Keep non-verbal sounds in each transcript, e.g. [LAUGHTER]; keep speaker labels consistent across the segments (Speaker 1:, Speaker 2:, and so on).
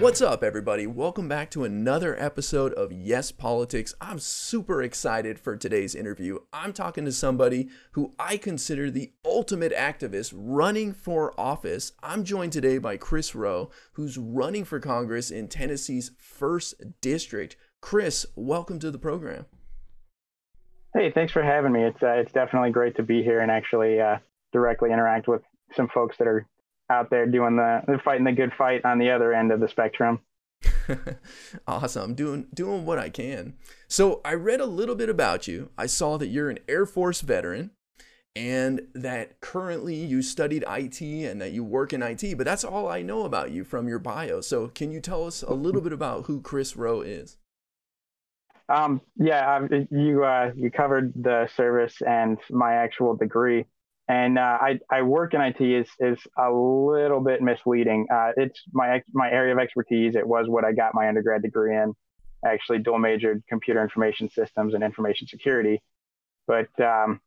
Speaker 1: What's up, everybody? Welcome back to another episode of Yes Politics. I'm super excited for today's interview. I'm talking to somebody who I consider the ultimate activist running for office. I'm joined today by Chris Rowe, who's running for Congress in Tennessee's 1st District. Chris, welcome to the program.
Speaker 2: Hey, thanks for having me. It's uh, it's definitely great to be here and actually uh, directly interact with some folks that are out there doing the they're fighting the good fight on the other end of the spectrum. [LAUGHS]
Speaker 1: awesome. Doing doing what I can. So I read a little bit about you. I saw that you're an Air Force veteran and that currently you studied IT and that you work in IT, but that's all I know about you from your bio. So can you tell us a little bit about who Chris Rowe is?
Speaker 2: Um, yeah, you uh, you covered the service and my actual degree and uh, I, I work in IT is is a little bit misleading. Uh, it's my my area of expertise. It was what I got my undergrad degree in. I actually dual majored computer information systems and information security. But um,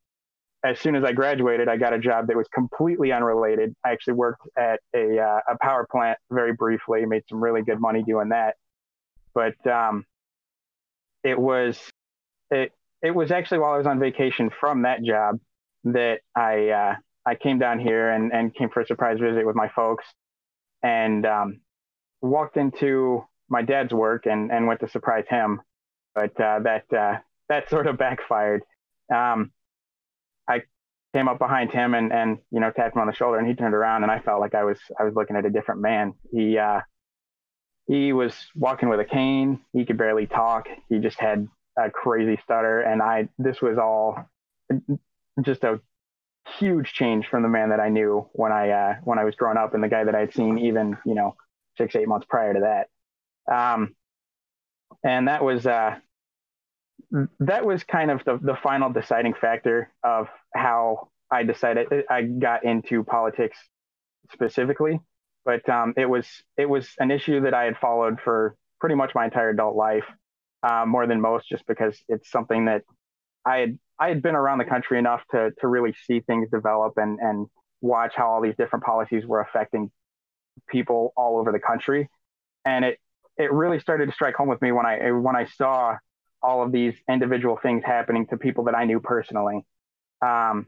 Speaker 2: as soon as I graduated, I got a job that was completely unrelated. I actually worked at a uh, a power plant very briefly, made some really good money doing that. But um, it was it it was actually while I was on vacation from that job that I uh, I came down here and, and came for a surprise visit with my folks and um, walked into my dad's work and, and went to surprise him, but uh, that uh, that [LAUGHS] sort of backfired. Um, I came up behind him and and you know tapped him on the shoulder and he turned around and I felt like I was I was looking at a different man. He uh, he was walking with a cane. He could barely talk. He just had a crazy stutter and I this was all just a huge change from the man that I knew when I uh, when I was growing up and the guy that I'd seen even you know six eight months prior to that. Um, and that was uh, that was kind of the, the final deciding factor of how I decided I got into politics specifically. But um, it was it was an issue that I had followed for pretty much my entire adult life, uh, more than most, just because it's something that I had I had been around the country enough to to really see things develop and and watch how all these different policies were affecting people all over the country, and it it really started to strike home with me when I when I saw all of these individual things happening to people that I knew personally. Um,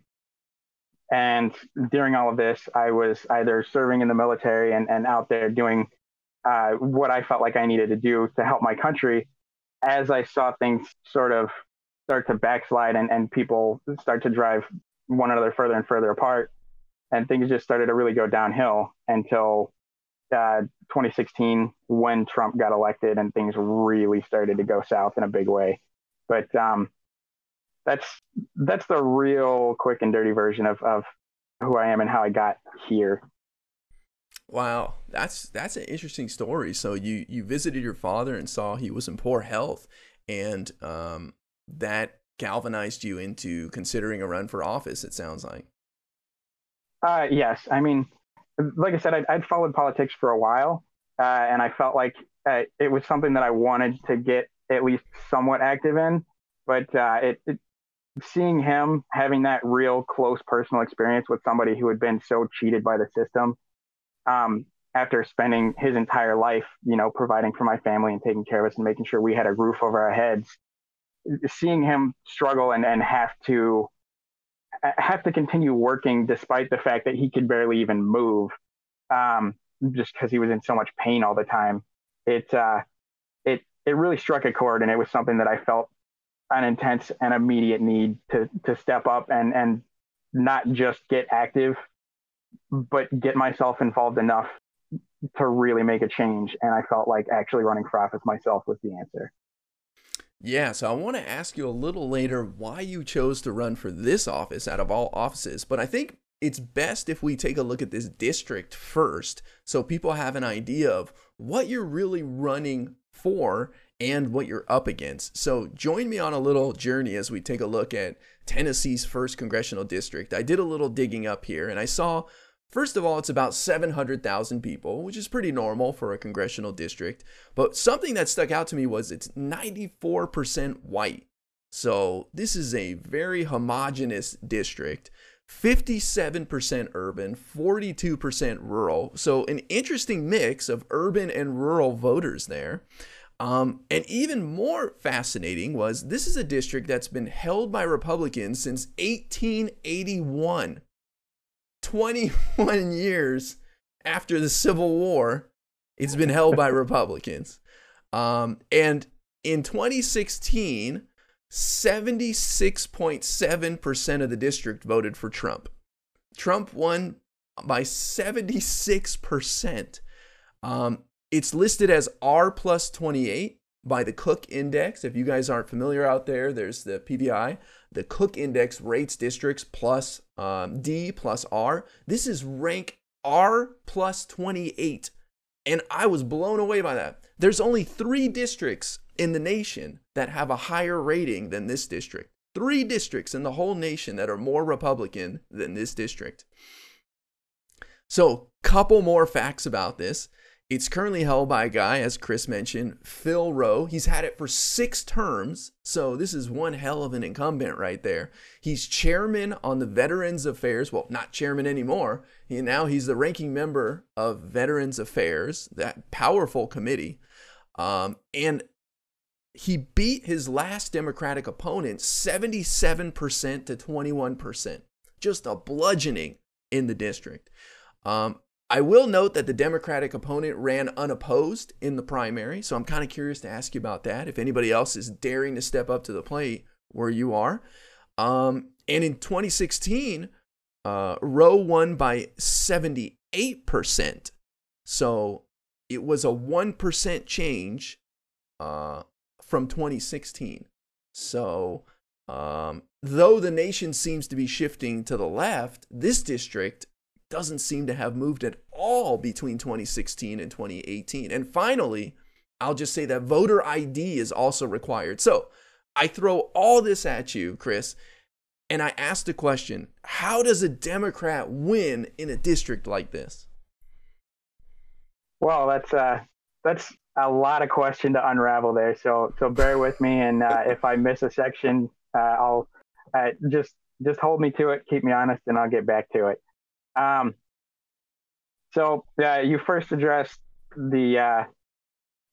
Speaker 2: and during all of this, I was either serving in the military and, and out there doing uh, what I felt like I needed to do to help my country as I saw things sort of start to backslide and, and people start to drive one another further and further apart. And things just started to really go downhill until uh, 2016 when Trump got elected and things really started to go south in a big way. But um, that's that's the real quick and dirty version of, of who I am and how I got here.
Speaker 1: Wow, that's that's an interesting story. So you you visited your father and saw he was in poor health, and um, that galvanized you into considering a run for office, it sounds like.
Speaker 2: Uh, yes. I mean, like I said, I'd, I'd followed politics for a while, uh, and I felt like uh, it was something that I wanted to get at least somewhat active in. But uh, it, it, seeing him having that real close personal experience with somebody who had been so cheated by the system, um, after spending his entire life, you know, providing for my family and taking care of us and making sure we had a roof over our heads, seeing him struggle and, and have to have to continue working despite the fact that he could barely even move um, just because he was in so much pain all the time. It uh, it it really struck a chord and it was something that I felt an intense and immediate need to to step up and and not just get active but get myself involved enough to really make a change. And I felt like actually running for office myself was the answer
Speaker 1: yeah, so I want to ask you a little later why you chose to run for this office out of all offices, but I think it's best if we take a look at this district first so people have an idea of what you're really running for and what you're up against. So join me on a little journey as we take a look at Tennessee's first congressional district. I did a little digging up here and I saw First of all, it's about 700,000 people, which is pretty normal for a congressional district. But something that stuck out to me was it's 94% white. So this is a very homogenous district. 57% urban, 42% rural. So, an interesting mix of urban and rural voters there. Um, and even more fascinating was this is a district that's been held by Republicans since 1881. 21 [LAUGHS] years after the Civil War, it's been held by [LAUGHS] Republicans. Um, and in 2016, 76.7% of the district voted for Trump. Trump won by 76%. Um, it's listed as R plus 28 by the Cook Index. If you guys aren't familiar out there, there's the PVI. The Cook Index rates districts plus um, D plus R. This is rank R plus 28. And I was blown away by that. There's only three districts in the nation that have a higher rating than this district. Three districts in the whole nation that are more Republican than this district. So, couple more facts about this. It's currently held by a guy, as Chris mentioned, Phil Roe. He's had it for six terms, so this is one hell of an incumbent right there. He's chairman on the Veterans Affairs, well, not chairman anymore. He, now he's the ranking member of Veterans Affairs, that powerful committee. Um, and he beat his last Democratic opponent 77% to 21%. Just a bludgeoning in the district. Um, I will note that the Democratic opponent ran unopposed in the primary, so I'm kind of curious to ask you about that. If anybody else is daring to step up to the plate where you are. Um, and in 2016, uh, Roe won by 78%. So it was a 1% change uh, from 2016. So, um, though the nation seems to be shifting to the left, this district doesn't seem to have moved at all between 2016 and 2018. And finally, I'll just say that voter ID is also required. So I throw all this at you, Chris, and I ask the question how does a Democrat win in a district like this?
Speaker 2: Well, that's uh, that's a lot of question to unravel there. So so bear with me, and uh, if I miss a section, uh, I'll uh, just just hold me to it, keep me honest, and I'll get back to it. Um, so uh, you first addressed the uh,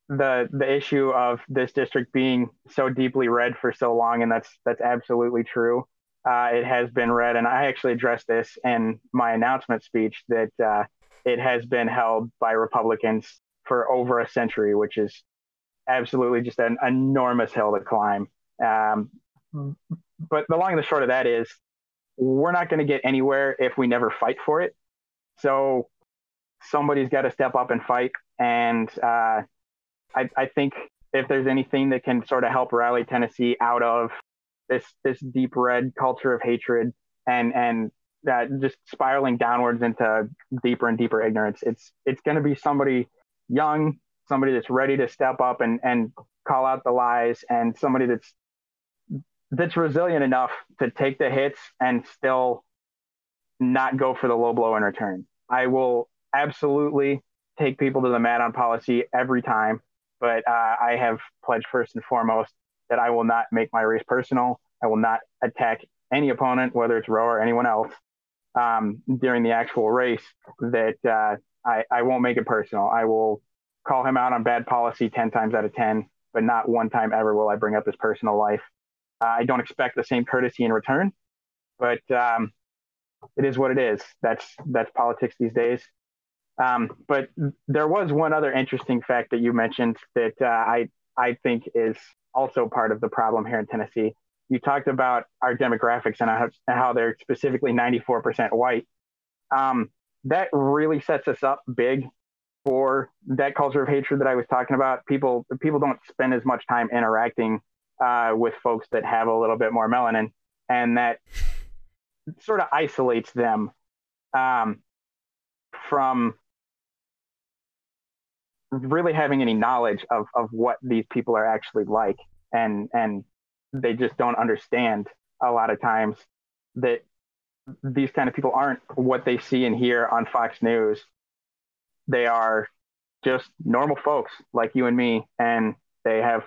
Speaker 2: the the issue of this district being so deeply red for so long, and that's that's absolutely true. Uh, it has been red, and I actually addressed this in my announcement speech that uh, it has been held by Republicans for over a century, which is absolutely just an enormous hill to climb. Um, but the long and the short of that is we're not going to get anywhere if we never fight for it. So somebody's got to step up and fight. And uh, I, I think if there's anything that can sort of help rally Tennessee out of this this deep red culture of hatred and and that just spiraling downwards into deeper and deeper ignorance, it's it's going to be somebody young, somebody that's ready to step up and and call out the lies, and somebody that's that's resilient enough to take the hits and still not go for the low blow in return. I will absolutely take people to the mat on policy every time, but uh, I have pledged first and foremost that I will not make my race personal. I will not attack any opponent, whether it's Roe or anyone else, um, during the actual race. That uh, I, I won't make it personal. I will call him out on bad policy 10 times out of 10, but not one time ever will I bring up his personal life. I don't expect the same courtesy in return, but um, it is what it is. That's that's politics these days. Um, but there was one other interesting fact that you mentioned that uh, I I think is also part of the problem here in Tennessee. You talked about our demographics and how, how they're specifically 94% white. Um, that really sets us up big for that culture of hatred that I was talking about. People people don't spend as much time interacting uh, with folks that have a little bit more melanin, and that sort of isolates them um, from really having any knowledge of, of what these people are actually like and and they just don't understand a lot of times that these kind of people aren't what they see and hear on Fox News. They are just normal folks like you and me, and they have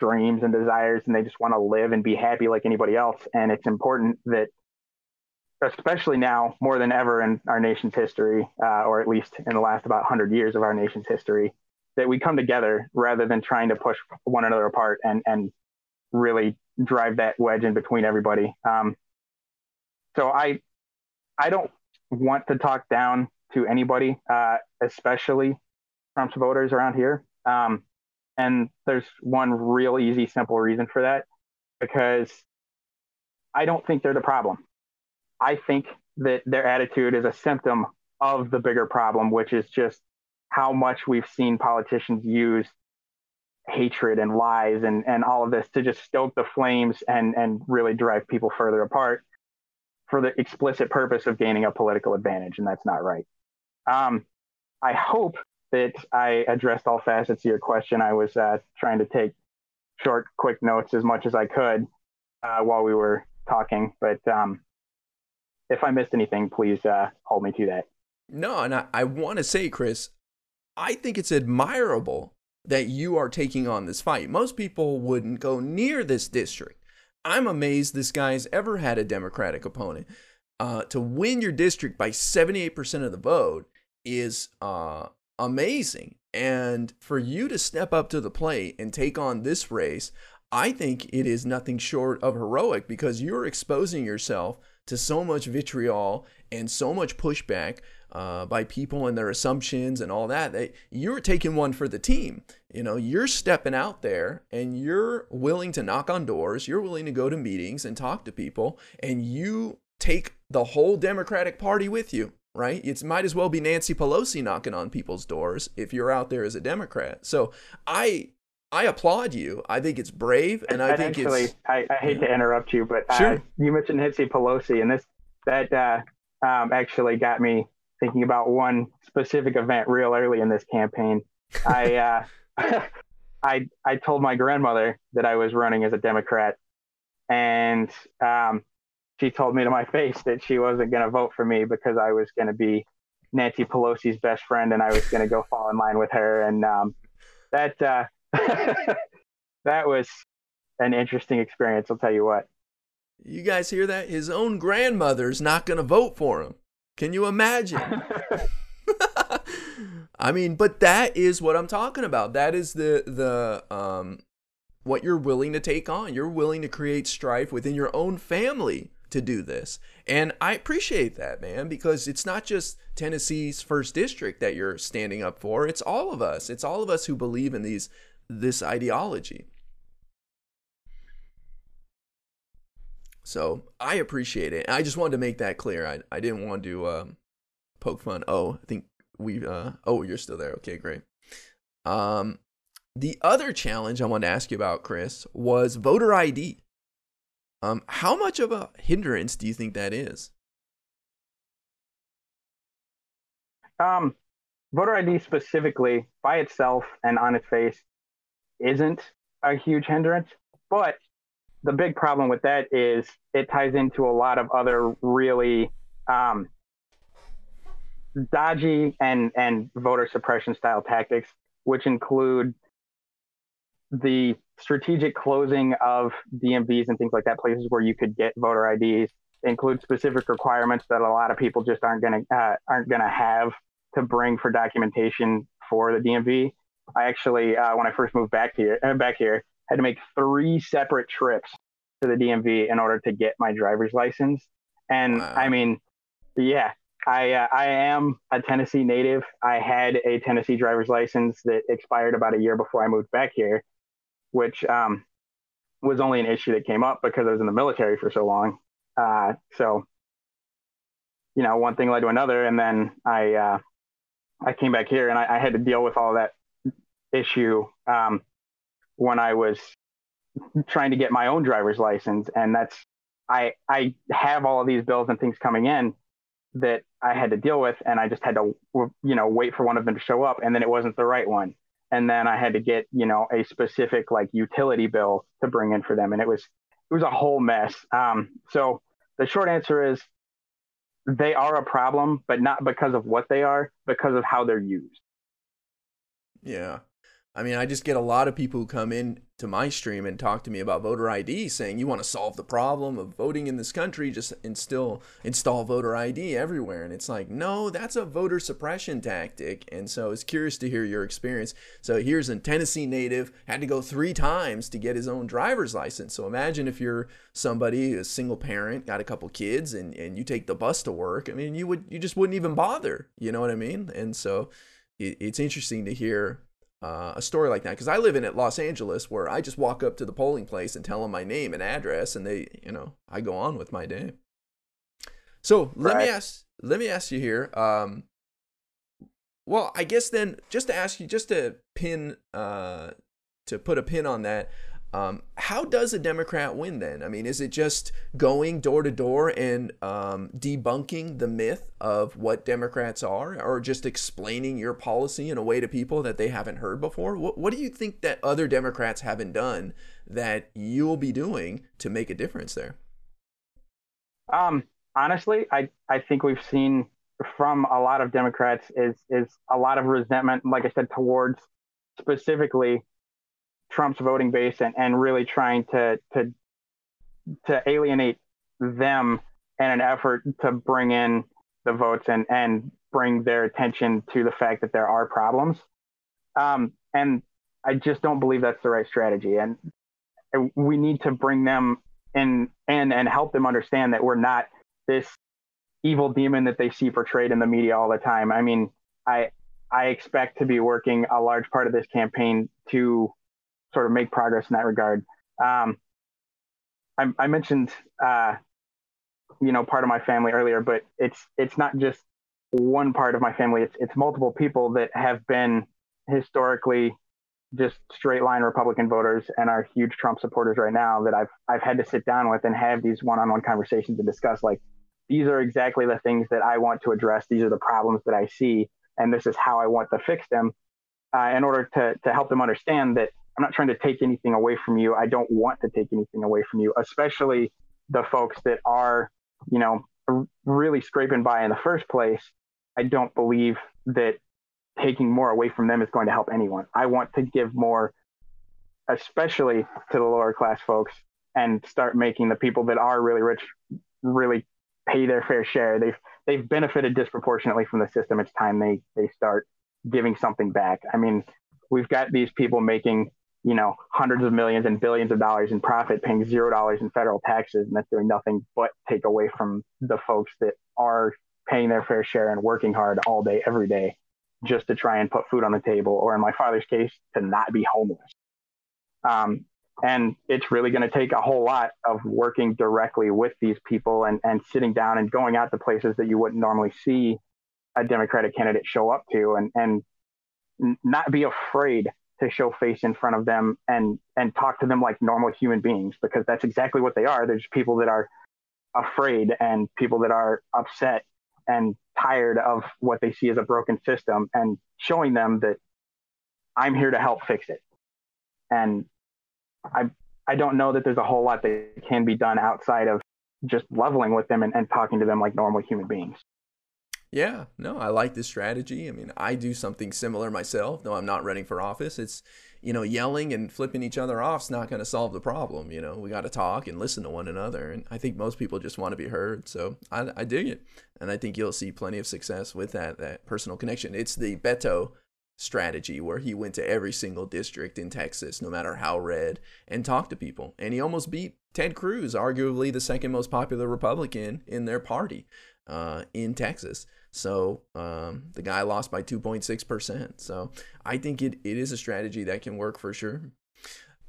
Speaker 2: dreams and desires and they just want to live and be happy like anybody else. And it's important that especially now more than ever in our nation's history, uh, or at least in the last about 100 years of our nation's history, that we come together rather than trying to push one another apart and, and really drive that wedge in between everybody. Um, so I, I don't want to talk down to anybody, uh, especially Trump's voters around here. Um, and there's one real easy, simple reason for that because I don't think they're the problem. I think that their attitude is a symptom of the bigger problem, which is just how much we've seen politicians use hatred and lies and, and all of this to just stoke the flames and, and really drive people further apart for the explicit purpose of gaining a political advantage. And that's not right. Um, I hope that I addressed all facets of your question. I was uh, trying to take short, quick notes as much as I could uh, while we were talking. But um, if I missed anything, please uh, hold me to that.
Speaker 1: No, and I, I want to say, Chris, I think it's admirable that you are taking on this fight. Most people wouldn't go near this district. I'm amazed this guy's ever had a Democratic opponent. Uh, to win your district by 78% of the vote is uh, amazing. And for you to step up to the plate and take on this race, I think it is nothing short of heroic because you're exposing yourself to so much vitriol and so much pushback uh, by people and their assumptions and all that, that you're taking one for the team. You know, you're stepping out there and you're willing to knock on doors, you're willing to go to meetings and talk to people, and you take the whole Democratic Party with you right? It might as well be Nancy Pelosi knocking on people's doors if you're out there as a Democrat. So I I applaud you. I think it's brave, and I think it's.
Speaker 2: I, I hate yeah. to interrupt you, but uh, you mentioned Nancy Pelosi, and this that uh, um, actually got me thinking about one specific event real early in this campaign. I [LAUGHS] uh, [LAUGHS] I I told my grandmother that I was running as a Democrat, and um, she told me to my face that she wasn't going to vote for me because I was going to be Nancy Pelosi's best friend and I was going to go fall in line with her. And um, that uh, [LAUGHS] that was an interesting experience. I'll tell you what.
Speaker 1: You guys hear that? His own grandmother's not going to vote for him. Can you imagine? [LAUGHS] I mean, but that is what I'm talking about. That is the the um what you're willing to take on. You're willing to create strife within your own family to do this. And I appreciate that, man, because it's not just Tennessee's first district that you're standing up for. It's all of us. It's all of us who believe in these this ideology. So I appreciate it. I just wanted to make that clear. I, I didn't want to um, poke fun. Oh, I think we. Uh, oh, you're still there. Okay, great. Um, the other challenge I wanted to ask you about, Chris, was voter ID. Um, how much of a hindrance do you think that is?
Speaker 2: Um, voter ID specifically, by itself and on its face, isn't a huge hindrance. But the big problem with that is it ties into a lot of other really um, dodgy and and voter suppression style tactics, which include the strategic closing of DMVs and things like that, places where you could get voter IDs, include specific requirements that a lot of people just aren't going to uh, aren't going to have to bring for documentation for the DMV. I actually, uh, when I first moved back here, uh, back here, had to make three separate trips to the DMV in order to get my driver's license. And wow. I mean, yeah, I uh, I am a Tennessee native. I had a Tennessee driver's license that expired about a year before I moved back here, which um, was only an issue that came up because I was in the military for so long. Uh, so, you know, one thing led to another, and then I uh, I came back here and I, I, had to deal with all that issue um, when I was trying to get my own driver's license, and that's I I have all of these bills and things coming in that I had to deal with, and I just had to you know wait for one of them to show up, and then it wasn't the right one and then I had to get you know a specific like utility bill to bring in for them, and it was it was a whole mess. Um, so the short answer is they are a problem, but not because of what they are, because of how they're used.
Speaker 1: Yeah. I mean, I just get a lot of people who come in to my stream and talk to me about voter ID, saying you want to solve the problem of voting in this country, just instill install voter ID everywhere. And it's like, no, that's a voter suppression tactic. And so it's curious to hear your experience. So here's a Tennessee native had to go three times to get his own driver's license. So imagine if you're somebody, a single parent, got a couple kids, and and you take the bus to work. I mean, you would you just wouldn't even bother. You know what I mean? And so it's interesting to hear uh, a story like that because I live in at Los Angeles where I just walk up to the polling place and tell them my name and address and they you know I go on with my day. So let me ask let me ask you here. Um, well, I guess then just to ask you just to pin uh, to put a pin on that. Um, how does a Democrat win then? I mean, is it just going door to door and um, debunking the myth of what Democrats are, or just explaining your policy in a way to people that they haven't heard before? What, what do you think that other Democrats haven't done that you'll be doing to make a difference there?
Speaker 2: Um, honestly, I, I think we've seen from a lot of Democrats is is a lot of resentment, like I said, towards specifically Trump's voting base and, and really trying to to to alienate them in an effort to bring in the votes and and bring their attention to the fact that there are problems. Um, and I just don't believe that's the right strategy. And we need to bring them in and and help them understand that we're not this evil demon that they see portrayed in the media all the time. I mean, I I expect to be working a large part of this campaign to sort of make progress in that regard. Um, I, I, mentioned, uh, you know, part of my family earlier, but it's it's not just one part of my family. It's it's multiple people that have been historically just straight line Republican voters and are huge Trump supporters right now that I've I've had to sit down with and have these one-on-one conversations and discuss like these are exactly the things that I want to address. These are the problems that I see, and this is how I want to fix them. Uh, in order to to help them understand that I'm not trying to take anything away from you. I don't want to take anything away from you, especially the folks that are, you know, really scraping by in the first place. I don't believe that taking more away from them is going to help anyone. I want to give more, especially to the lower class folks, and start making the people that are really rich really pay their fair share. They've they've benefited disproportionately from the system. It's time they they start giving something back. I mean, we've got these people making you know hundreds of millions and billions of dollars in profit paying zero dollars in federal taxes and that's doing nothing but take away from the folks that are paying their fair share and working hard all day every day just to try and put food on the table or in my father's case to not be homeless. Um, and it's really going to take a whole lot of working directly with these people and, and sitting down and going out to places that you wouldn't normally see a democratic candidate show up to and, and not be afraid to show face in front of them and and talk to them like normal human beings because that's exactly what they are. They're just people that are afraid and people that are upset and tired of what they see as a broken system and showing them that I'm here to help fix it. And I I don't know that there's a whole lot that can be done outside of just leveling with them and, and talking to them like normal human beings.
Speaker 1: Yeah, no, I like this strategy. I mean, I do something similar myself, though I'm not running for office. It's, you know, yelling and flipping each other off is not going to solve the problem. You know, we got to talk and listen to one another. And I think most people just want to be heard. So I, I dig it. And I think you'll see plenty of success with that, that personal connection. It's the Beto strategy where he went to every single district in Texas, no matter how red, and talked to people. And he almost beat Ted Cruz, arguably the second most popular Republican in their party uh, in Texas. So um, the guy lost by 2.6%. So I think it, it is a strategy that can work for sure.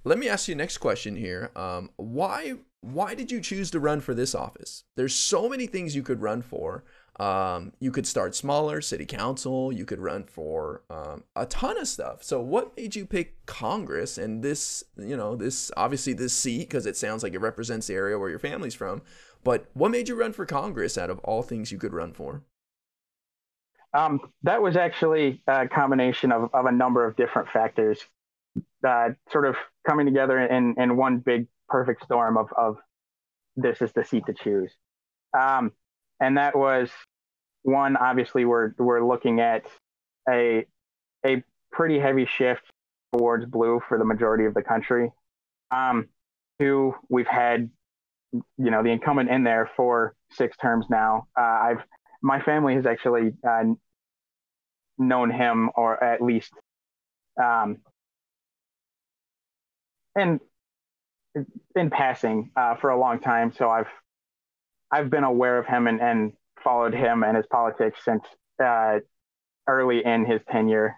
Speaker 1: Let me ask you next question here. Um, why why did you choose to run for this office? There's so many things you could run for. Um, you could start smaller, city council. You could run for um, a ton of stuff. So, what made you pick Congress and this? You know, this obviously this seat because it sounds like it represents the area where your family's from. But what made you run for Congress out of all things you could run for?
Speaker 2: Um, that was actually a combination of, of a number of different factors, uh, sort of coming together in, in one big perfect storm of, of this is the seat to choose. Um, and that was one, obviously, we're, we're looking at a, a pretty heavy shift towards blue for the majority of the country. Um, two, we've had you know the incumbent in there for six terms now. Uh, I've my family has actually uh, known him, or at least, um, and in passing uh, for a long time. So I've I've been aware of him and, and followed him and his politics since uh, early in his tenure,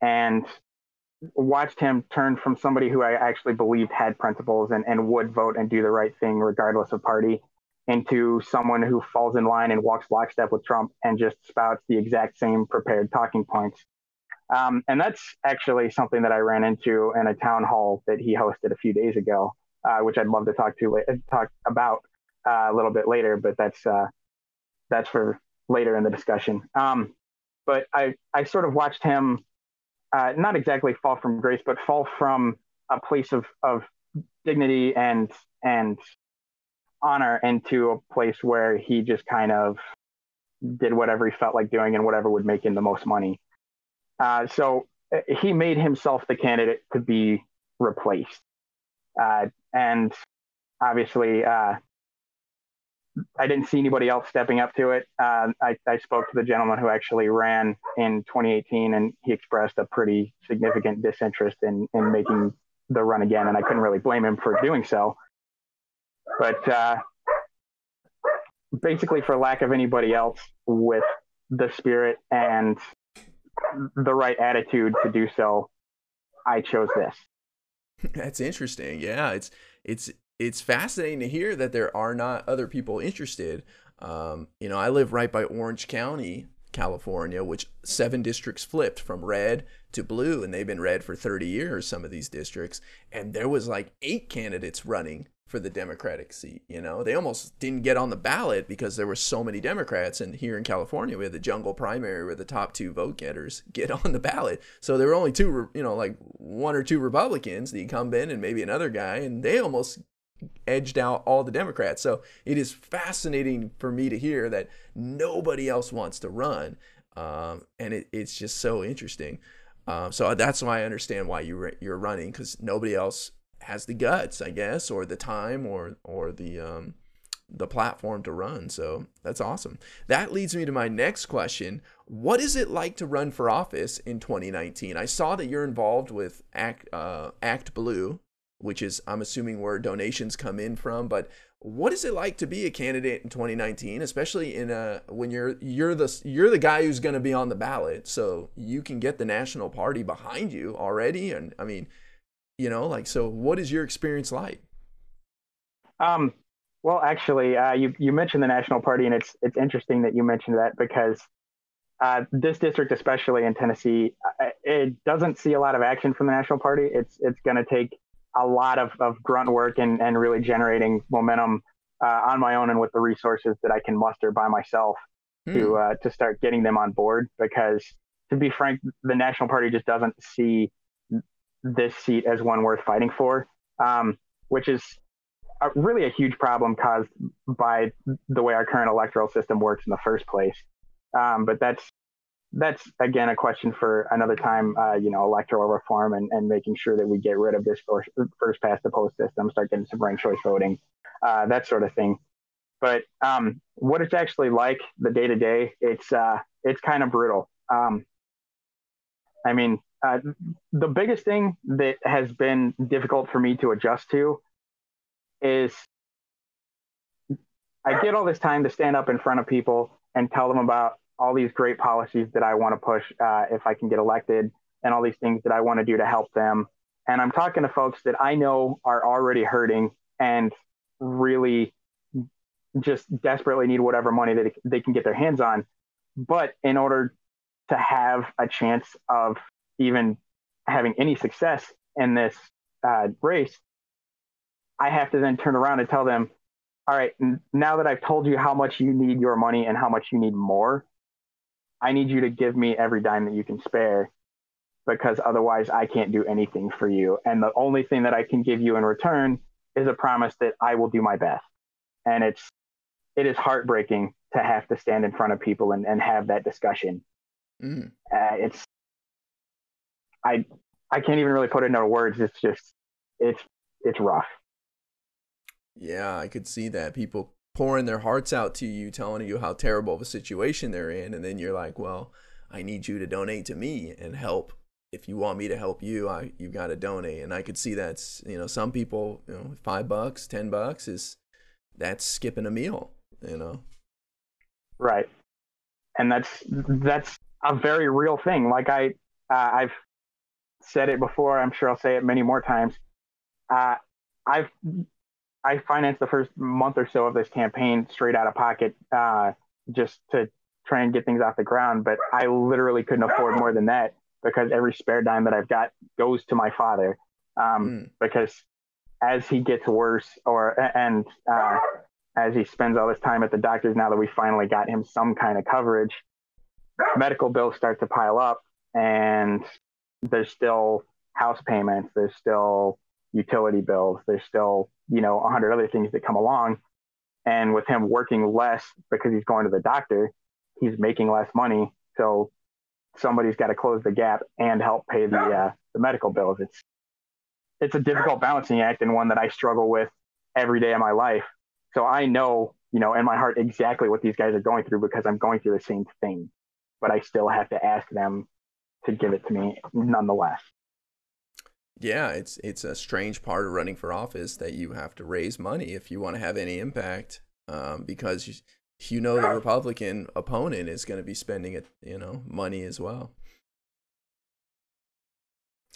Speaker 2: and watched him turn from somebody who I actually believed had principles and, and would vote and do the right thing regardless of party into someone who falls in line and walks lockstep with Trump and just spouts the exact same prepared talking points. Um, and that's actually something that I ran into in a town hall that he hosted a few days ago, uh, which I'd love to talk to talk about uh, a little bit later. But that's uh, that's for later in the discussion. Um, but I I sort of watched him uh, not exactly fall from grace, but fall from a place of of dignity and and honor into a place where he just kind of did whatever he felt like doing and whatever would make him the most money. Uh, so uh, he made himself the candidate to be replaced. Uh, and obviously, uh, I didn't see anybody else stepping up to it. Uh, I, I, spoke to the gentleman who actually ran in 2018, and he expressed a pretty significant disinterest in, in making the run again. And I couldn't really blame him for doing so. But uh, basically, for lack of anybody else with the spirit and the right attitude to do so, I chose this.
Speaker 1: That's interesting. Yeah, it's it's it's fascinating to hear that there are not other people interested. Um, you know, I live right by Orange County, California, which seven districts flipped from red to blue, and they've been red for 30 years, some of these districts. And there was like eight candidates running for the Democratic seat. You know, they almost didn't get on the ballot because there were so many Democrats. And here in California, we had the jungle primary where the top two vote getters [LAUGHS] get on the ballot. So there were only two, you know, like one or two Republicans, the incumbent and maybe another guy, and they almost edged out all the Democrats. So it is fascinating for me to hear that nobody else wants to run. Um, and it, it's just so interesting. Um, so that's why I understand why you you're running because nobody else has the guts, I guess, or the time, or or the um, the platform to run. So that's awesome. That leads me to my next question. What is it like to run for office in 2019? I saw that you're involved with Act uh, Act Blue, which is I'm assuming where donations come in from. But what is it like to be a candidate in 2019, especially in a when you're you're the you're the guy who's going to be on the ballot, so you can get the national party behind you already. And I mean, you know, like so, what is your experience like?
Speaker 2: Um, well, actually, uh, you you mentioned the national party, and it's it's interesting that you mentioned that because uh, this district, especially in Tennessee, uh, it doesn't see a lot of action from the national party. It's it's going to take a lot of, of grunt work and, and really generating momentum uh, on my own and with the resources that I can muster by myself hmm. to uh, to start getting them on board. Because to be frank, the National Party just doesn't see this seat as one worth fighting for, um, which is a, really a huge problem caused by the way our current electoral system works in the first place. Um, but that's that's again a question for another time. Uh, you know, electoral reform and, and making sure that we get rid of this first, first past the post system, start getting some ranked choice voting, uh, that sort of thing. But um, what it's actually like the day to day, it's uh, it's kind of brutal. Um, I mean, uh, the biggest thing that has been difficult for me to adjust to is I get all this time to stand up in front of people and tell them about all these great policies that I want to push uh, if I can get elected, and all these things that I want to do to help them. And I'm talking to folks that I know are already hurting and really just desperately need whatever money that they can get their hands on. But in order to have a chance of even having any success in this uh, race, I have to then turn around and tell them, all right, now that I've told you how much you need your money and how much you need more, I need you to give me every dime that you can spare because otherwise I can't do anything for you. And the only thing that I can give you in return is a promise that I will do my best. And it's it is heartbreaking to have to stand in front of people and, and have that discussion. Mm. Uh, it's I I can't even really put it into words. It's just it's it's rough.
Speaker 1: Yeah, I could see that people pouring their hearts out to you, telling you how terrible of a situation they're in, and then you're like, well, I need you to donate to me and help. If you want me to help you, I you've got to donate. And I could see that's you know some people you know five bucks, ten bucks is that's skipping a meal. You know.
Speaker 2: Right, and that's that's a very real thing. Like I uh, I've said it before. I'm sure I'll say it many more times. Uh, I've I financed the first month or so of this campaign straight out of pocket, uh, just to try and get things off the ground. But I literally couldn't afford more than that because every spare dime that I've got goes to my father. Um, mm. Because as he gets worse, or and uh, as he spends all this time at the doctors, now that we finally got him some kind of coverage, medical bills start to pile up, and there's still house payments, there's still utility bills, there's still you know a hundred other things that come along. And with him working less because he's going to the doctor, he's making less money. So somebody's got to close the gap and help pay the uh, the medical bills. It's it's a difficult balancing act and one that I struggle with every day of my life. So I know, you know, in my heart exactly what these guys are going through because I'm going through the same thing. But I still have to ask them to give it to me nonetheless.
Speaker 1: Yeah, it's it's a strange part of running for office that you have to raise money if you want to have any impact, um, because you, you know the Republican opponent is going to be spending it, you know, money as well.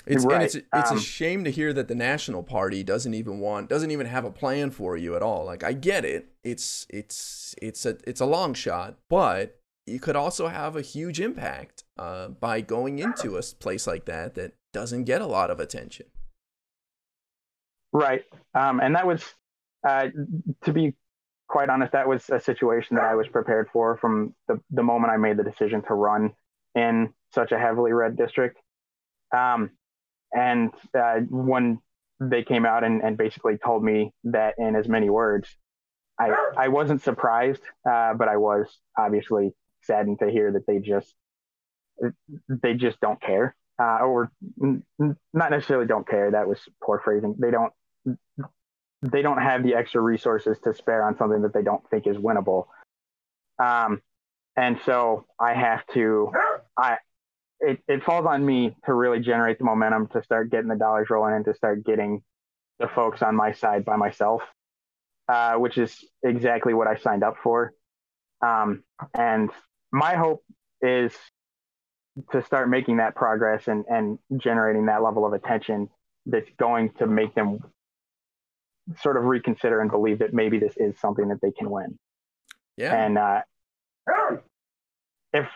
Speaker 1: It's right. it's it's um, a shame to hear that the National Party doesn't even want doesn't even have a plan for you at all. Like I get it. It's it's it's a it's a long shot, but you could also have a huge impact uh, by going into a place like that that doesn't get a lot of attention.
Speaker 2: Right, um, and that was uh, to be quite honest, that was a situation that I was prepared for from the, the moment I made the decision to run in such a heavily red district. Um, and uh, when they came out and, and basically told me that in as many words, I, I wasn't surprised, uh, but I was obviously saddened to hear that they just they just don't care, uh, or not necessarily don't care. That was poor phrasing. They don't they don't have the extra resources to spare on something that they don't think is winnable. Um, and so I have to, I, it, it falls on me to really generate the momentum to start getting the dollars rolling and to start getting the folks on my side by myself, uh, which is exactly what I signed up for. Um, and my hope is to start making that progress and, and generating that level of attention that's going to make them sort of reconsider and believe that maybe this is something that they can win.
Speaker 1: Yeah.
Speaker 2: And uh, if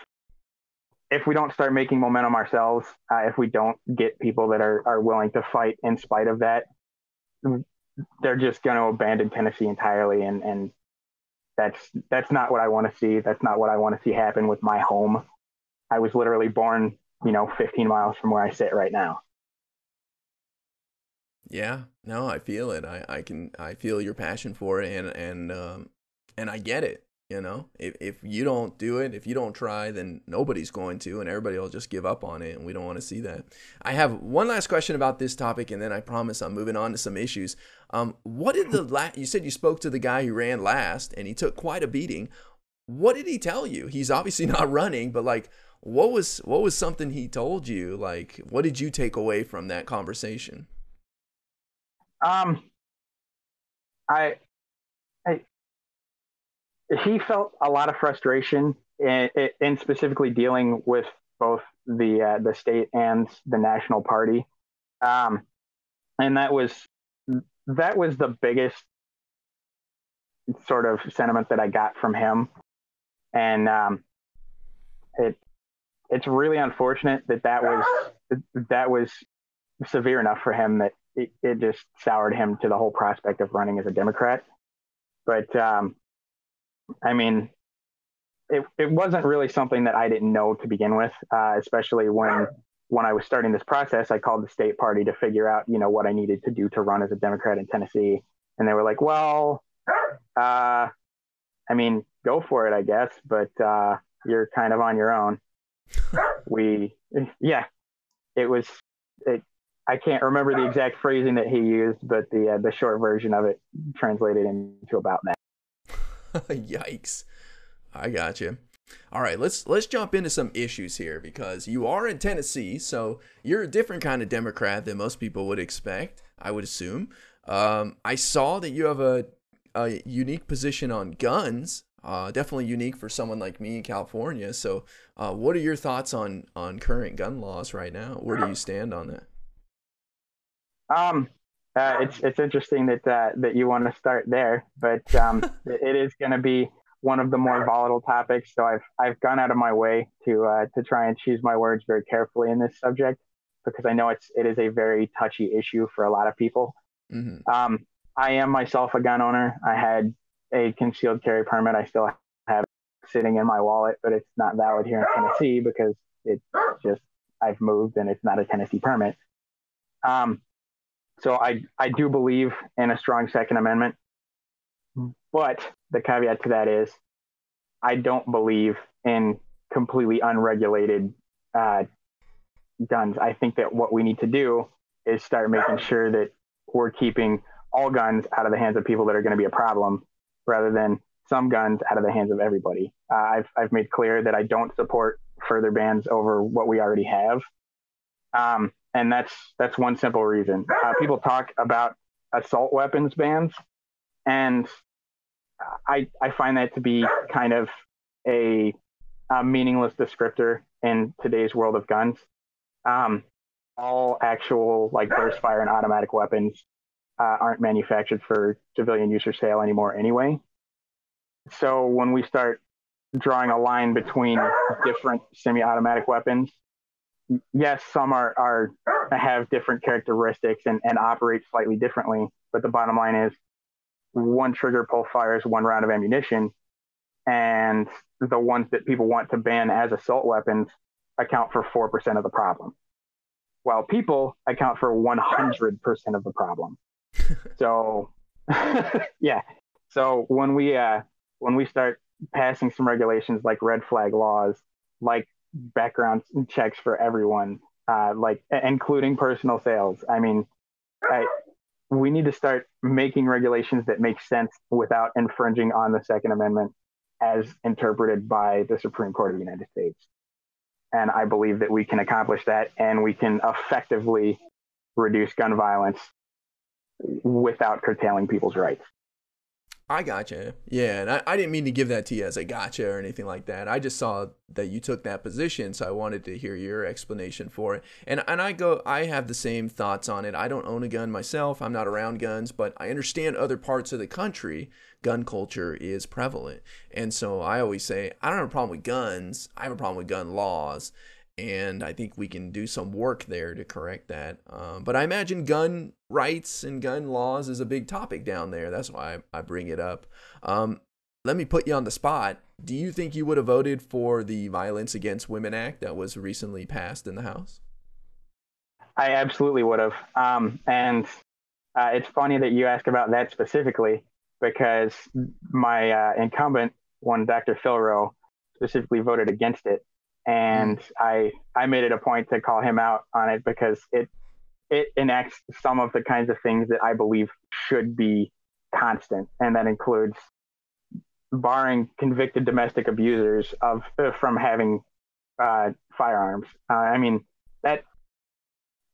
Speaker 2: if we don't start making momentum ourselves, uh, if we don't get people that are, are willing to fight in spite of that, they're just going to abandon Tennessee entirely. And, and that's, that's not what I want to see. That's not what I want to see happen with my home. I was literally born, you know, 15 miles from where I sit right now.
Speaker 1: Yeah, no, I feel it. I, I can I feel your passion for it, and and um, and I get it. You know, if if you don't do it, if you don't try, then nobody's going to, and everybody will just give up on it, and we don't want to see that. I have one last question about this topic, and then I promise I'm moving on to some issues. Um, what did the la- you said you spoke to the guy who ran last, and he took quite a beating. What did he tell you? He's obviously [LAUGHS] not running, but like, what was what was something he told you? Like, what did you take away from that conversation?
Speaker 2: Um, I, he felt a lot of frustration in, in specifically dealing with both the uh, the state and the national party, um, and that was that was the biggest sort of sentiment that I got from him, and um, it it's really unfortunate that that was that was severe enough for him that it, it just soured him to the whole prospect of running as a Democrat. But um, I mean, it, it wasn't really something that I didn't know to begin with, uh, especially when when I was starting this process, I called the state party to figure out, you know, what I needed to do to run as a Democrat in Tennessee. And they were like, well, uh, I mean, go for it, I guess, but uh, you're kind of on your own. we, yeah, it was it, I can't remember the exact phrasing that he used, but the uh, the short version of it translated into about that. [LAUGHS]
Speaker 1: Yikes! I got you. All right, let's let's jump into some issues here because you are in Tennessee, so you're a different kind of Democrat than most people would expect. I would assume. Um, I saw that you have a, a unique position on guns. Uh, definitely unique for someone like me in California. So, uh, what are your thoughts on on current gun laws right now? Where do you stand on that?
Speaker 2: Um, uh, it's it's interesting that uh, that you want to start there, but um, [LAUGHS] it is going to be one of the more volatile topics. So I've I've gone out of my way to uh, to try and choose my words very carefully in this subject because I know it's it is a very touchy issue for a lot of people. Mm-hmm. Um, I am myself a gun owner. I had a concealed carry permit. I still have it sitting in my wallet, but it's not valid here in Tennessee because it's just I've moved and it's not a Tennessee permit. Um, so I I do believe in a strong Second Amendment, but the caveat to that is I don't believe in completely unregulated uh, guns. I think that what we need to do is start making sure that we're keeping all guns out of the hands of people that are going to be a problem rather than some guns out of the hands of everybody. Uh, I've, I've made clear that I don't support further bans over what we already have. Um, and that's, that's one simple reason. Uh, people talk about assault weapons bans, and I, I find that to be kind of a, a meaningless descriptor in today's world of guns. Um, all actual like burst fire and automatic weapons uh, aren't manufactured for civilian use or sale anymore anyway. So when we start drawing a line between different semi-automatic weapons, yes, some are, are have different characteristics and, and operate slightly differently. But the bottom line is one trigger pull fires one round of ammunition. And the ones that people want to ban as assault weapons account for 4% of the problem. While people account for 100% of the problem. [LAUGHS] so, [LAUGHS] yeah. So when we, uh, when we start passing some regulations like red flag laws, like background checks for everyone, uh, like including personal sales. I mean, I, we need to start making regulations that make sense without infringing on the Second Amendment as interpreted by the Supreme Court of the United States. And I believe that we can accomplish that and we can effectively reduce gun violence without curtailing people's rights.
Speaker 1: I gotcha. Yeah, and I, I didn't mean to give that to you as a gotcha or anything like that. I just saw that you took that position, so I wanted to hear your explanation for it. And and I go I have the same thoughts on it. I don't own a gun myself. I'm not around guns, but I understand other parts of the country gun culture is prevalent. And so I always say, I don't have a problem with guns. I have a problem with gun laws and I think we can do some work there to correct that. Um, but I imagine gun rights and gun laws is a big topic down there. That's why I, I bring it up. Um, let me put you on the spot. Do you think you would have voted for the Violence Against Women Act that was recently passed in the House?
Speaker 2: I absolutely would have. Um, and uh, it's funny that you ask about that specifically because my uh, incumbent, one Dr. Phil Roe, specifically voted against it and mm. I I made it a point to call him out on it because it it enacts some of the kinds of things that I believe should be constant, and that includes barring convicted domestic abusers of uh, from having uh, firearms. Uh, I mean that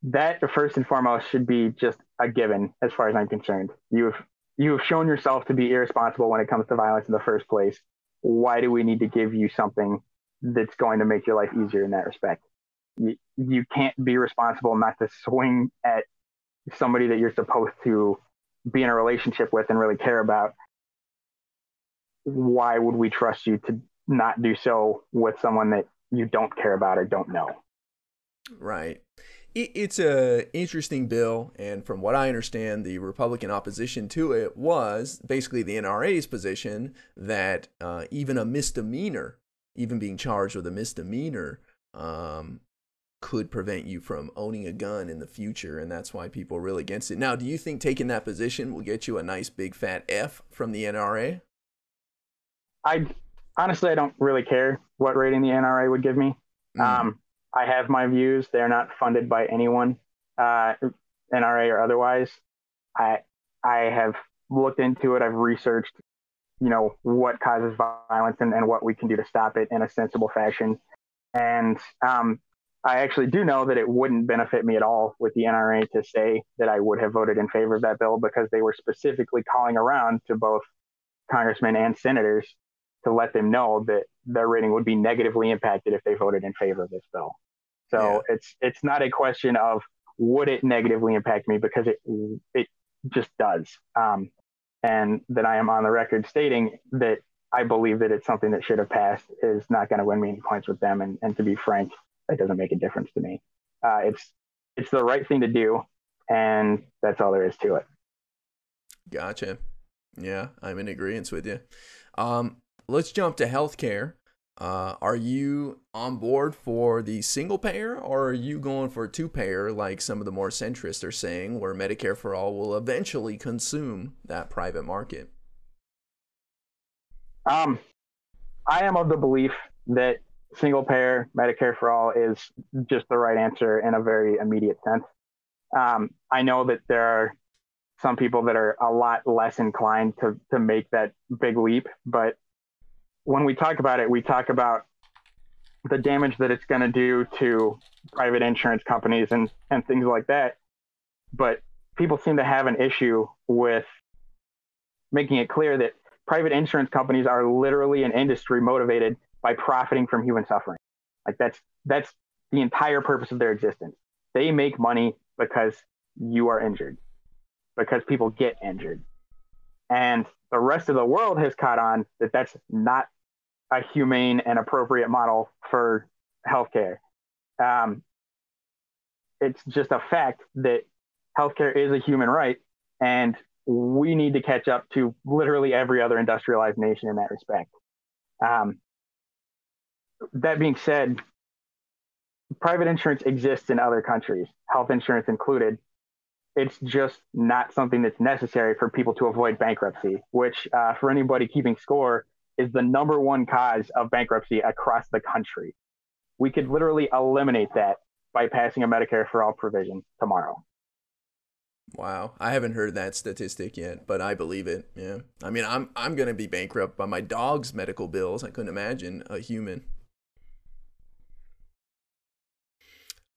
Speaker 2: that first and foremost should be just a given as far as I'm concerned. You've you've shown yourself to be irresponsible when it comes to violence in the first place. Why do we need to give you something that's going to make your life easier in that respect. You, you can't be responsible not to swing at somebody that you're supposed to be in a relationship with and really care about. Why would we trust you to not do so with someone that you don't care about or don't know?
Speaker 1: Right. It's a interesting bill, and from what I understand, the Republican opposition to it was basically the NRA's position that uh, even a misdemeanor even being charged with a misdemeanor um, could prevent you from owning a gun in the future, and that's why people are really against it. Now, do you think taking that position will get you a nice big fat F from the NRA?
Speaker 2: I honestly, I don't really care what rating the NRA would give me. Mm. Um, I have my views; they're not funded by anyone. uh, NRA or otherwise. I I have looked into it. I've researched, you know, what causes violence and, and what we can do to stop it in a sensible fashion. And um, I actually do know that it wouldn't benefit me at all with the NRA to say that I would have voted in favor of that bill because they were specifically calling around to both congressmen and senators to let them know that their rating would be negatively impacted if they voted in favor of this bill. So yeah. it's it's not a question of would it negatively impact me because it it just does. Um, and that I am on the record stating that I believe that it's something that should have passed is not going to win me any points with them. And, and to be frank, it doesn't make a difference to me. Uh, it's it's the right thing to do, and that's all there is to it.
Speaker 1: Gotcha. Yeah, I'm in agreement with you. Um, let's jump to healthcare. Uh, are you on board for the single payer or are you going for two payer like some of the more centrists are saying, where Medicare for all will eventually consume that private market?
Speaker 2: Um, I am of the belief that single payer Medicare for all is just the right answer in a very immediate sense. Um, I know that there are some people that are a lot less inclined to to make that big leap, but when we talk about it, we talk about the damage that it's going to do to private insurance companies and, and things like that. But people seem to have an issue with making it clear that private insurance companies are literally an industry motivated by profiting from human suffering. Like that's that's the entire purpose of their existence. They make money because you are injured, because people get injured. And the rest of the world has caught on that that's not a humane and appropriate model for healthcare. Um, it's just a fact that healthcare is a human right, and we need to catch up to literally every other industrialized nation in that respect. Um, that being said, private insurance exists in other countries, health insurance included. It's just not something that's necessary for people to avoid bankruptcy, which, uh, for anybody keeping score, is the number one cause of bankruptcy across the country. We could literally eliminate that by passing a Medicare for all provision tomorrow.
Speaker 1: Wow, I haven't heard that statistic yet, but I believe it. Yeah, I mean, I'm I'm gonna be bankrupt by my dog's medical bills. I couldn't imagine a human.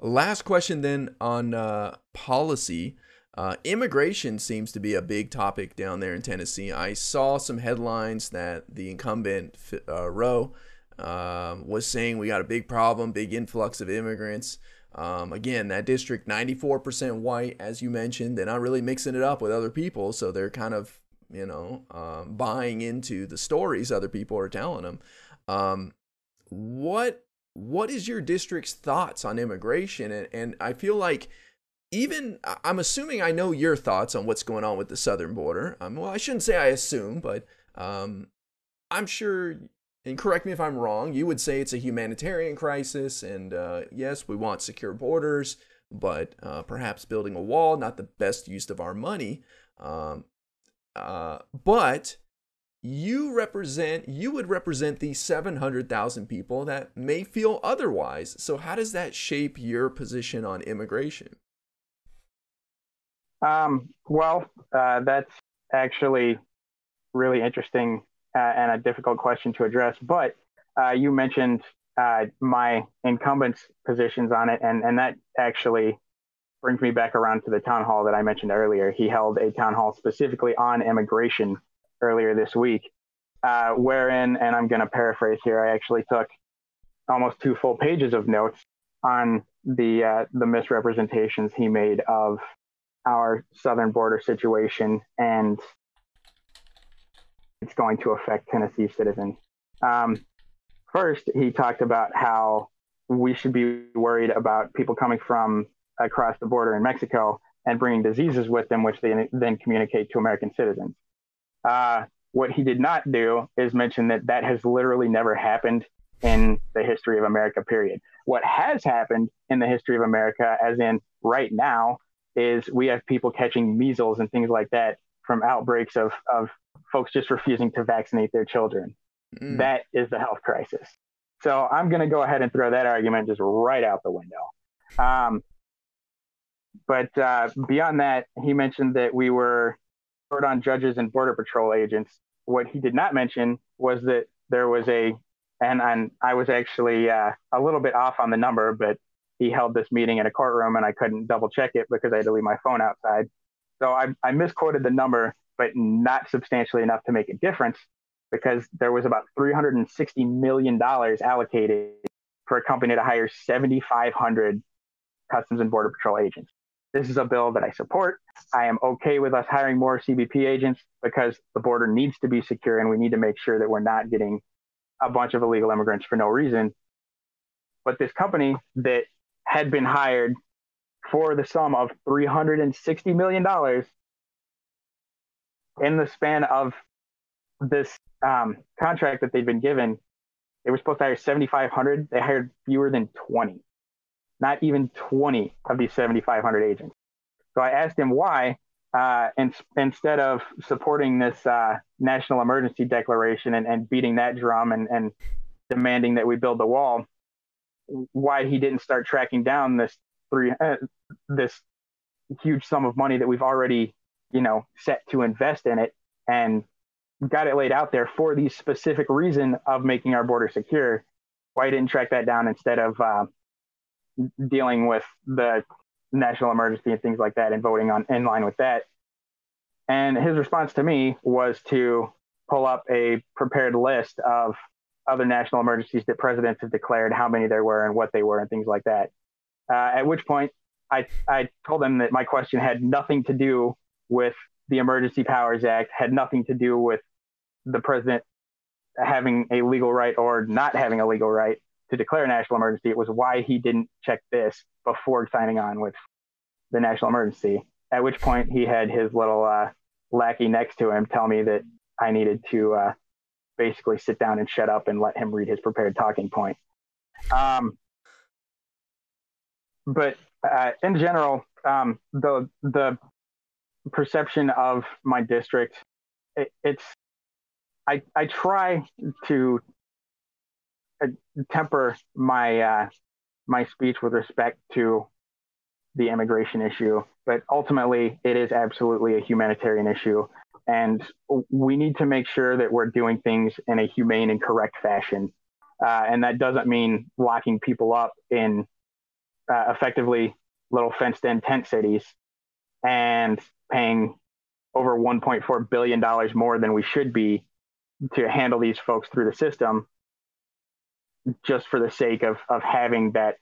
Speaker 1: Last question then on uh, policy. Uh, immigration seems to be a big topic down there in Tennessee. I saw some headlines that the incumbent uh, Roe uh, was saying we got a big problem, big influx of immigrants. Um, again, that district 94% white, as you mentioned. They're not really mixing it up with other people, so they're kind of you know um, buying into the stories other people are telling them. Um, what what is your district's thoughts on immigration? And, and I feel like even I'm assuming I know your thoughts on what's going on with the southern border. Um, well, I shouldn't say I assume, but um, I'm sure. And correct me if I'm wrong. You would say it's a humanitarian crisis, and uh, yes, we want secure borders, but uh, perhaps building a wall not the best use of our money. Um, uh, but you represent you would represent the 700,000 people that may feel otherwise. So how does that shape your position on immigration?
Speaker 2: Um, well, uh, that's actually really interesting uh, and a difficult question to address. But uh, you mentioned uh, my incumbent's positions on it, and, and that actually brings me back around to the town hall that I mentioned earlier. He held a town hall specifically on immigration earlier this week, uh, wherein, and I'm going to paraphrase here, I actually took almost two full pages of notes on the uh, the misrepresentations he made of our southern border situation and it's going to affect Tennessee citizens. Um, first, he talked about how we should be worried about people coming from across the border in Mexico and bringing diseases with them, which they then communicate to American citizens. Uh, what he did not do is mention that that has literally never happened in the history of America, period. What has happened in the history of America, as in right now, is we have people catching measles and things like that from outbreaks of, of folks just refusing to vaccinate their children. Mm. That is the health crisis. So I'm going to go ahead and throw that argument just right out the window. Um, but uh, beyond that, he mentioned that we were short on judges and border patrol agents. What he did not mention was that there was a, and, and I was actually uh, a little bit off on the number, but he held this meeting in a courtroom and I couldn't double check it because I had to leave my phone outside. So I, I misquoted the number, but not substantially enough to make a difference because there was about $360 million allocated for a company to hire 7,500 Customs and Border Patrol agents. This is a bill that I support. I am okay with us hiring more CBP agents because the border needs to be secure and we need to make sure that we're not getting a bunch of illegal immigrants for no reason. But this company that had been hired for the sum of $360 million in the span of this um, contract that they've been given, they were supposed to hire 7,500. They hired fewer than 20, not even 20 of these 7,500 agents. So I asked him why, uh, and, instead of supporting this uh, national emergency declaration and, and beating that drum and, and demanding that we build the wall, why he didn't start tracking down this three uh, this huge sum of money that we've already you know set to invest in it and got it laid out there for the specific reason of making our border secure. Why didn't track that down instead of uh, dealing with the national emergency and things like that and voting on in line with that? And his response to me was to pull up a prepared list of other national emergencies that presidents have declared, how many there were and what they were, and things like that. Uh, at which point, I, I told them that my question had nothing to do with the Emergency Powers Act had nothing to do with the president having a legal right or not having a legal right to declare a national emergency. It was why he didn't check this before signing on with the national emergency. At which point he had his little uh, lackey next to him tell me that I needed to uh, basically sit down and shut up and let him read his prepared talking point. Um, but uh, in general, um, the the perception of my district, it, it's I I try to uh, temper my uh, my speech with respect to the immigration issue, but ultimately it is absolutely a humanitarian issue, and we need to make sure that we're doing things in a humane and correct fashion. Uh, and that doesn't mean locking people up in uh, effectively little fenced-in tent cities and paying over 1.4 billion dollars more than we should be to handle these folks through the system just for the sake of of having that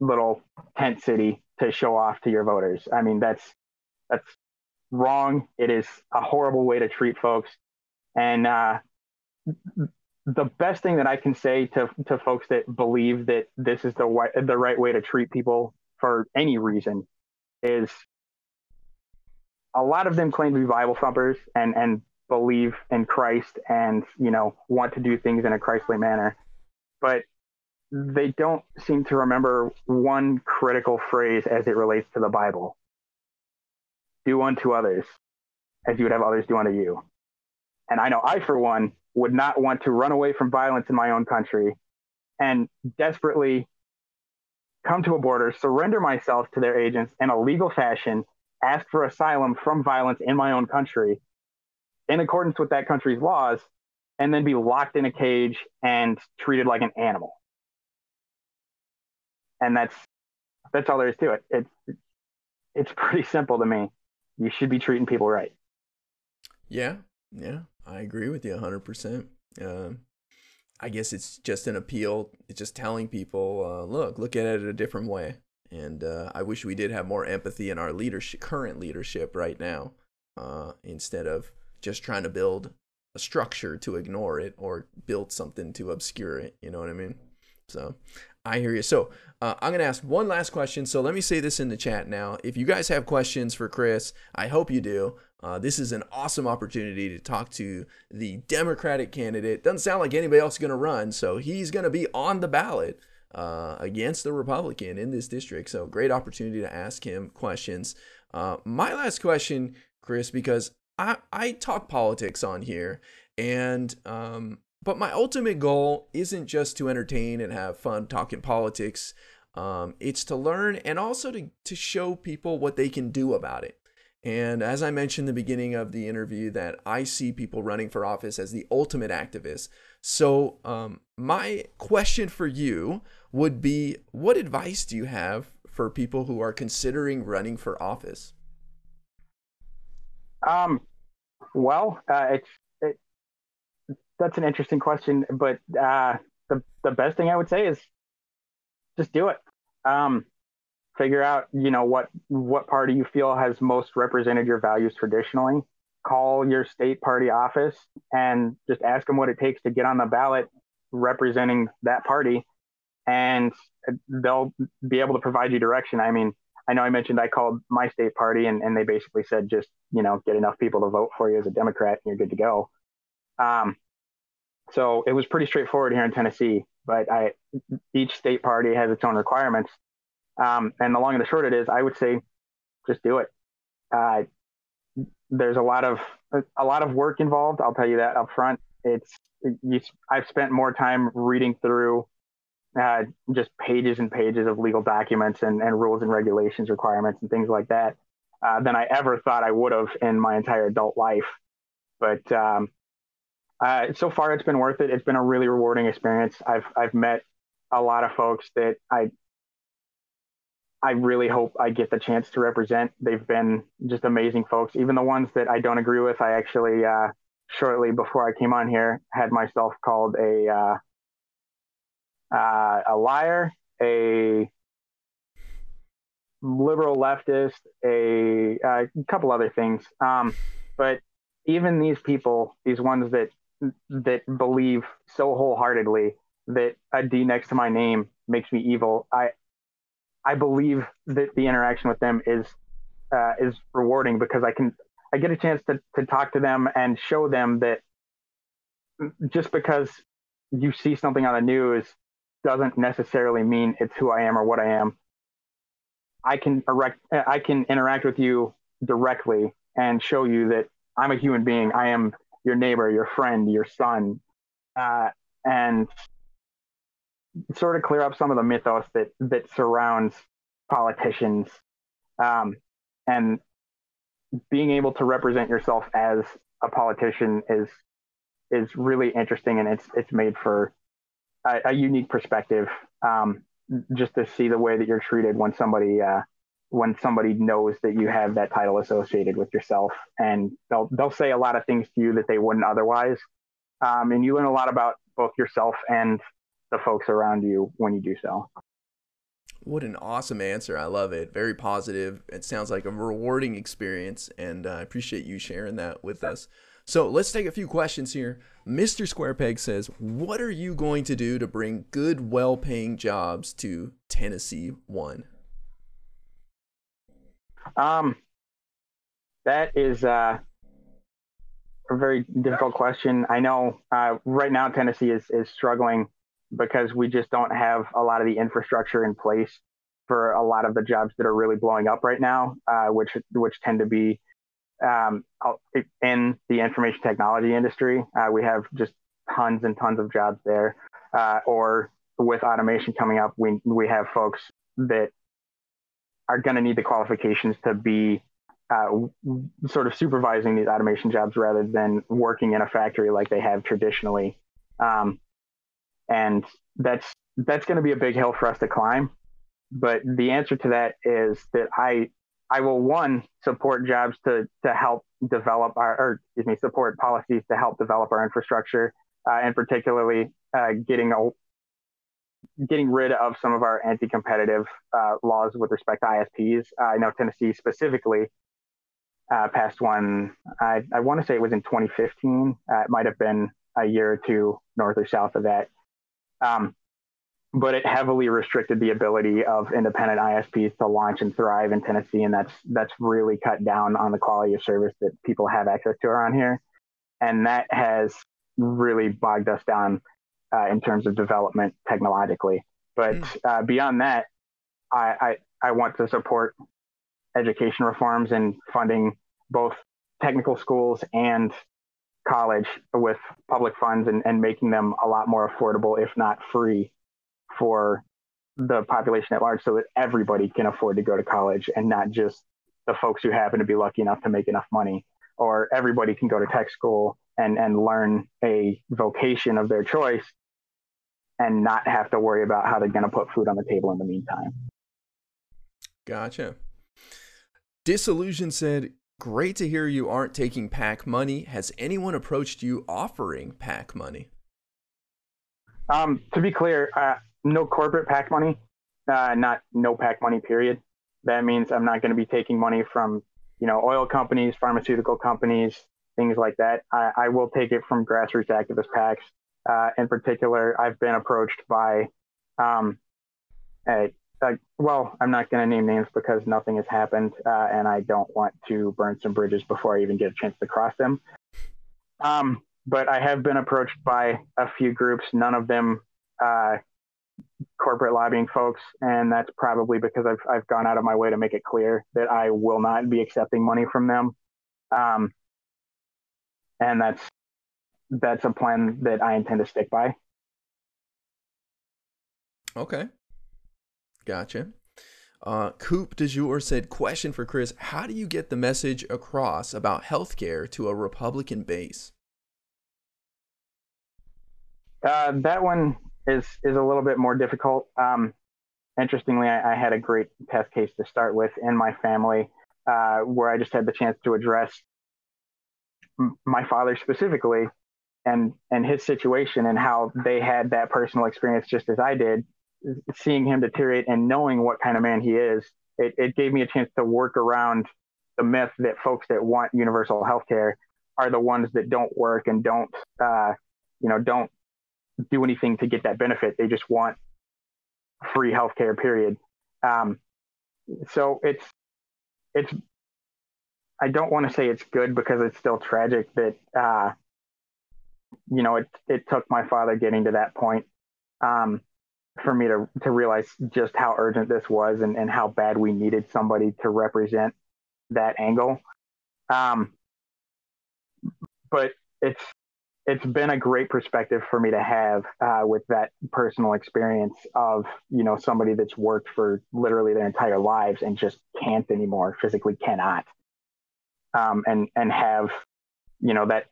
Speaker 2: little tent city to show off to your voters. I mean that's that's wrong. It is a horrible way to treat folks. And uh, the best thing that I can say to to folks that believe that this is the the right way to treat people for any reason is a lot of them claim to be Bible thumpers and and believe in Christ and you know want to do things in a Christly manner, but they don't seem to remember one critical phrase as it relates to the Bible. Do unto others as you would have others do unto you. And I know I, for one, would not want to run away from violence in my own country and desperately come to a border, surrender myself to their agents in a legal fashion, ask for asylum from violence in my own country in accordance with that country's laws, and then be locked in a cage and treated like an animal. And that's that's all there is to it. It's it's pretty simple to me. You should be treating people right.
Speaker 1: Yeah, yeah, I agree with you 100%. Uh, I guess it's just an appeal. It's just telling people, uh, look, look at it a different way. And uh, I wish we did have more empathy in our leadership, current leadership right now, uh, instead of just trying to build a structure to ignore it or build something to obscure it. You know what I mean? So I hear you. So uh, I'm going to ask one last question. So let me say this in the chat now. If you guys have questions for Chris, I hope you do. Uh, this is an awesome opportunity to talk to the Democratic candidate. Doesn't sound like anybody else is going to run, so he's going to be on the ballot uh, against the Republican in this district. So great opportunity to ask him questions. Uh, my last question, Chris, because I I talk politics on here, and um, but my ultimate goal isn't just to entertain and have fun talking politics. Um, it's to learn and also to, to show people what they can do about it. And as I mentioned in the beginning of the interview, that I see people running for office as the ultimate activist. So, um, my question for you would be what advice do you have for people who are considering running for office?
Speaker 2: Um, well, uh, it's it, that's an interesting question, but uh, the the best thing I would say is just do it. Um, figure out you know what what party you feel has most represented your values traditionally. Call your state party office and just ask them what it takes to get on the ballot representing that party, and they'll be able to provide you direction. I mean, I know I mentioned I called my state party and, and they basically said just, you know, get enough people to vote for you as a Democrat and you're good to go. Um, so it was pretty straightforward here in Tennessee, but I, each state party has its own requirements. Um, and the long and the short it is, I would say, just do it. Uh, there's a lot of a lot of work involved. I'll tell you that up front. It's you, I've spent more time reading through uh, just pages and pages of legal documents and, and rules and regulations requirements and things like that uh, than I ever thought I would have in my entire adult life. But um, uh, so far, it's been worth it. It's been a really rewarding experience. I've I've met a lot of folks that I I really hope I get the chance to represent. They've been just amazing folks. Even the ones that I don't agree with, I actually uh, shortly before I came on here had myself called a uh, uh, a liar, a liberal leftist, a, a couple other things. Um, but even these people, these ones that that believe so wholeheartedly that a D next to my name makes me evil, I I believe that the interaction with them is uh, is rewarding because I can I get a chance to to talk to them and show them that just because you see something on the news doesn't necessarily mean it's who I am or what I am. I can erect, I can interact with you directly and show you that I'm a human being. I am your neighbor, your friend, your son, uh, and sort of clear up some of the mythos that that surrounds politicians, um, and being able to represent yourself as a politician is is really interesting, and it's it's made for a, a unique perspective um, just to see the way that you're treated when somebody uh, when somebody knows that you have that title associated with yourself and they'll they'll say a lot of things to you that they wouldn't otherwise um, and you learn a lot about both yourself and the folks around you when you do so
Speaker 1: what an awesome answer i love it very positive it sounds like a rewarding experience and uh, i appreciate you sharing that with us so let's take a few questions here. Mr. square peg says, What are you going to do to bring good, well paying jobs to Tennessee One?
Speaker 2: Um, that is uh, a very difficult question. I know uh, right now Tennessee is, is struggling because we just don't have a lot of the infrastructure in place for a lot of the jobs that are really blowing up right now, uh, which which tend to be um, in the information technology industry. Uh, we have just tons and tons of jobs there. Uh, or with automation coming up, we we have folks that are going to need the qualifications to be uh, sort of supervising these automation jobs rather than working in a factory like they have traditionally. Um, and that's that's going to be a big hill for us to climb. But the answer to that is that I I will one support jobs to to help develop our, or excuse me, support policies to help develop our infrastructure, uh, and particularly uh, getting getting rid of some of our anti-competitive uh, laws with respect to ISPs. I know Tennessee specifically uh, passed one. I, I want to say it was in 2015. Uh, it might have been a year or two north or south of that. Um, but it heavily restricted the ability of independent ISPs to launch and thrive in Tennessee, and that's that's really cut down on the quality of service that people have access to around here, and that has really bogged us down uh, in terms of development technologically. But mm. uh, beyond that, I, I I want to support education reforms and funding both technical schools and college with public funds and, and making them a lot more affordable, if not free, for the population at large so that everybody can afford to go to college and not just the folks who happen to be lucky enough to make enough money or everybody can go to tech school and, and learn a vocation of their choice and not have to worry about how they're going to put food on the table in the meantime.
Speaker 1: Gotcha. Disillusion said, Great to hear you aren't taking PAC money. Has anyone approached you offering PAC money?
Speaker 2: Um, to be clear, uh, no corporate PAC money, uh, not no PAC money, period. That means I'm not going to be taking money from, you know, oil companies, pharmaceutical companies, things like that. I, I will take it from grassroots activist PACs. Uh, in particular, I've been approached by um, a, uh, well, I'm not going to name names because nothing has happened, uh, and I don't want to burn some bridges before I even get a chance to cross them. Um, but I have been approached by a few groups, none of them uh, corporate lobbying folks, and that's probably because I've I've gone out of my way to make it clear that I will not be accepting money from them, um, and that's that's a plan that I intend to stick by.
Speaker 1: Okay. Gotcha. Uh, Coop de jour said, question for Chris. How do you get the message across about healthcare to a Republican base?
Speaker 2: Uh, that one is is a little bit more difficult. Um, interestingly, I, I, had a great test case to start with in my family, uh, where I just had the chance to address m- my father specifically, and and his situation and how they had that personal experience just as I did, seeing him deteriorate and knowing what kind of man he is, it, it gave me a chance to work around the myth that folks that want universal health care are the ones that don't work and don't, uh, you know, don't do anything to get that benefit. They just want free health care, period. Um, so it's, it's, I don't want to say it's good because it's still tragic that, uh, you know, it, it took my father getting to that point. Um, for me to to realize just how urgent this was and, and how bad we needed somebody to represent that angle. Um, but it's it's been a great perspective for me to have uh, with that personal experience of you know somebody that's worked for literally their entire lives and just can't anymore physically cannot um, and and have you know that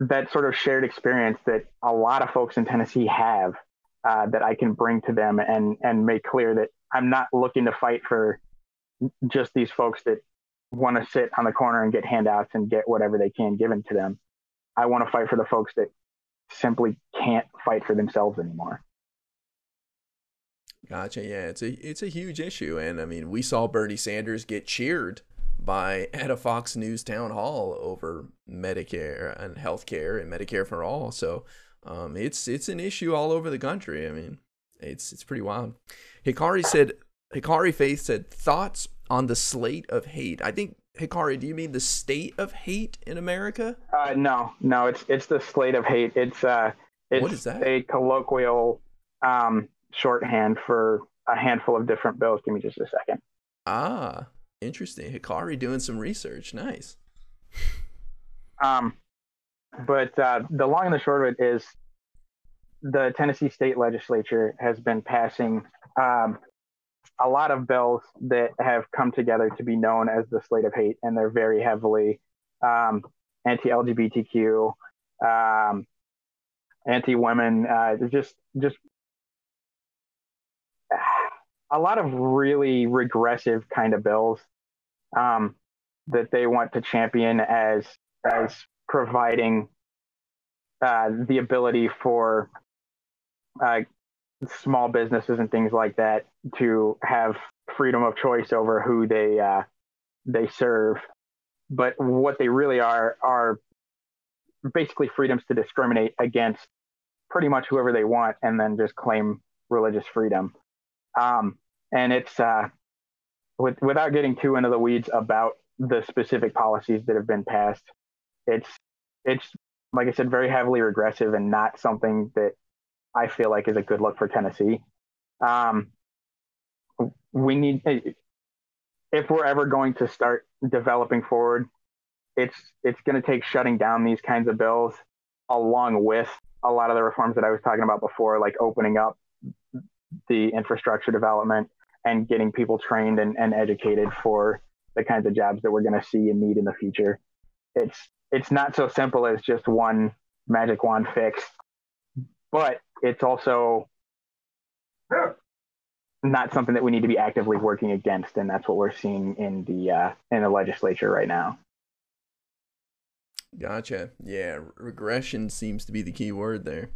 Speaker 2: that sort of shared experience that a lot of folks in Tennessee have uh, that I can bring to them and and make clear that I'm not looking to fight for just these folks that want to sit on the corner and get handouts and get whatever they can given to them. I want to fight for the folks that simply can't fight for themselves anymore.
Speaker 1: Gotcha. Yeah, it's a it's a huge issue, and I mean, we saw Bernie Sanders get cheered by [LAUGHS] at a Fox News town hall over Medicare and healthcare and Medicare for all. So um, it's it's an issue all over the country. I mean, it's it's pretty wild. Hikari said Hikari Faith said thoughts on the slate of hate. I think Hikari, do you mean the state of hate in America?
Speaker 2: Uh, no, no, it's it's the slate of hate. It's uh, it's
Speaker 1: what is that?
Speaker 2: a colloquial um, shorthand for a handful of different bills. Give me just a second.
Speaker 1: Ah, interesting. Hikari doing some research. Nice.
Speaker 2: Um, but uh, the long and the short of it is the Tennessee state legislature has been passing um, a lot of bills that have come together to be known as the slate of hate, and they're very heavily um, anti-LGBTQ, um, anti-women, uh, just just [SIGHS] a lot of really regressive kind of bills um, that they want to champion as as providing uh, the ability for uh, small businesses and things like that to have freedom of choice over who they uh, they serve. But what they really are are basically freedoms to discriminate against pretty much whoever they want, and then just claim religious freedom. Um, and it's uh, with, without getting too into the weeds about the specific policies that have been passed it's it's like I said, very heavily regressive and not something that I feel like is a good look for Tennessee. Um, we need if we're ever going to start developing forward, it's it's going to take shutting down these kinds of bills along with a lot of the reforms that I was talking about before, like opening up the infrastructure development and getting people trained and, and educated for the kinds of jobs that we're going to see and need in the future. It's it's not so simple as just one magic wand fix, but it's also not something that we need to be actively working against, and that's what we're seeing in the uh, in the legislature right now.
Speaker 1: Gotcha. Yeah, regression seems to be the key word there.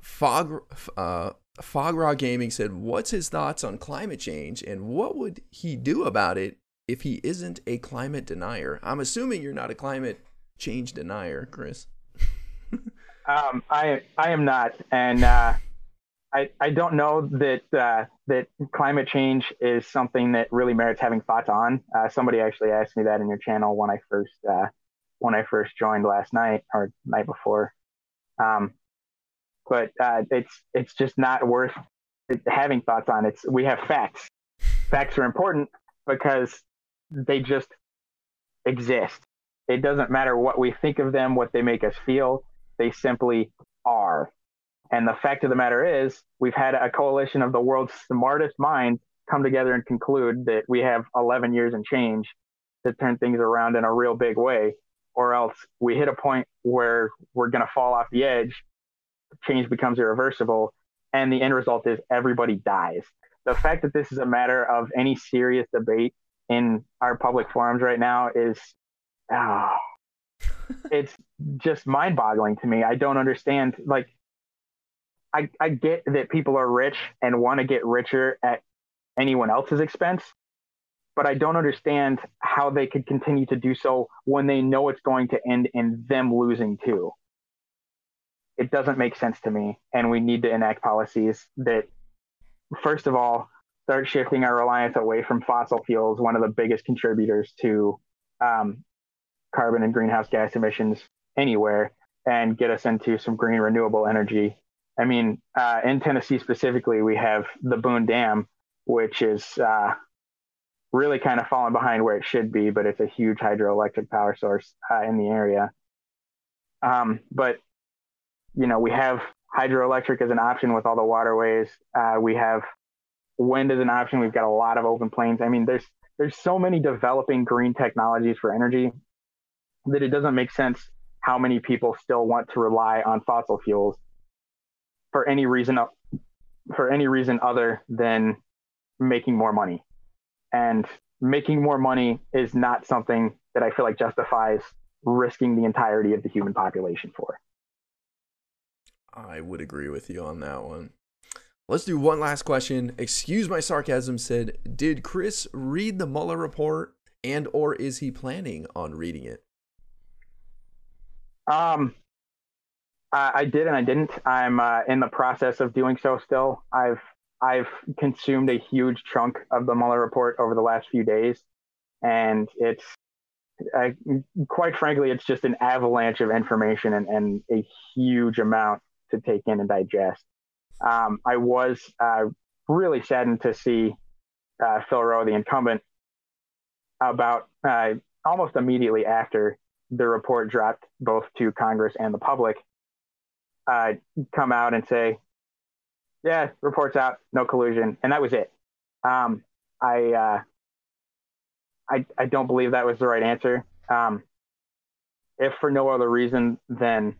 Speaker 1: Fog, uh, Fograw Gaming said, "What's his thoughts on climate change, and what would he do about it if he isn't a climate denier?" I'm assuming you're not a climate change denier, Chris. [LAUGHS]
Speaker 2: um, I I am not, and uh, I I don't know that uh, that climate change is something that really merits having thoughts on. Uh, somebody actually asked me that in your channel when I first uh, when I first joined last night or night before. Um, but uh, it's it's just not worth having thoughts on. It's we have facts. Facts are important because they just exist. It doesn't matter what we think of them, what they make us feel. They simply are. And the fact of the matter is, we've had a coalition of the world's smartest minds come together and conclude that we have 11 years and change to turn things around in a real big way, or else we hit a point where we're going to fall off the edge change becomes irreversible, and the end result is everybody dies. The fact that this is a matter of any serious debate in our public forums right now is, oh, [LAUGHS] it's just mind boggling to me. I don't understand. Like, I, I get that people are rich and want to get richer at anyone else's expense, but I don't understand how they could continue to do so when they know it's going to end in them losing too it doesn't make sense to me. And we need to enact policies that, first of all, start shifting our reliance away from fossil fuels, one of the biggest contributors to um, carbon and greenhouse gas emissions anywhere, and get us into some green renewable energy. I mean, uh, in Tennessee specifically, we have the Boone Dam, which is uh, really kind of falling behind where it should be, but it's a huge hydroelectric power source uh, in the area. Um, but you know, we have hydroelectric as an option with all the waterways. Uh, we have wind as an option. We've got a lot of open plains. I mean, there's there's so many developing green technologies for energy that it doesn't make sense how many people still want to rely on fossil fuels for any reason for any reason other than making more money. And making more money is not something that I feel like justifies risking the entirety of the human population for.
Speaker 1: I would agree with you on that one. Let's do one last question. Excuse my sarcasm said, did Chris read the Mueller report and or is he planning on reading it?
Speaker 2: Um I, I did and I didn't. I'm uh, in the process of doing so still. I've I've consumed a huge chunk of the Mueller report over the last few days and it's I, quite frankly, it's just an avalanche of information and, and a huge amount to take in and digest. Um, I was uh, really saddened to see uh, Phil Roe, the incumbent, about uh, almost immediately after the report dropped both to Congress and the public, uh, come out and say, "Yeah, report's out, no collusion," and that was it. Um, I, uh, I I don't believe that was the right answer. Um, if for no other reason than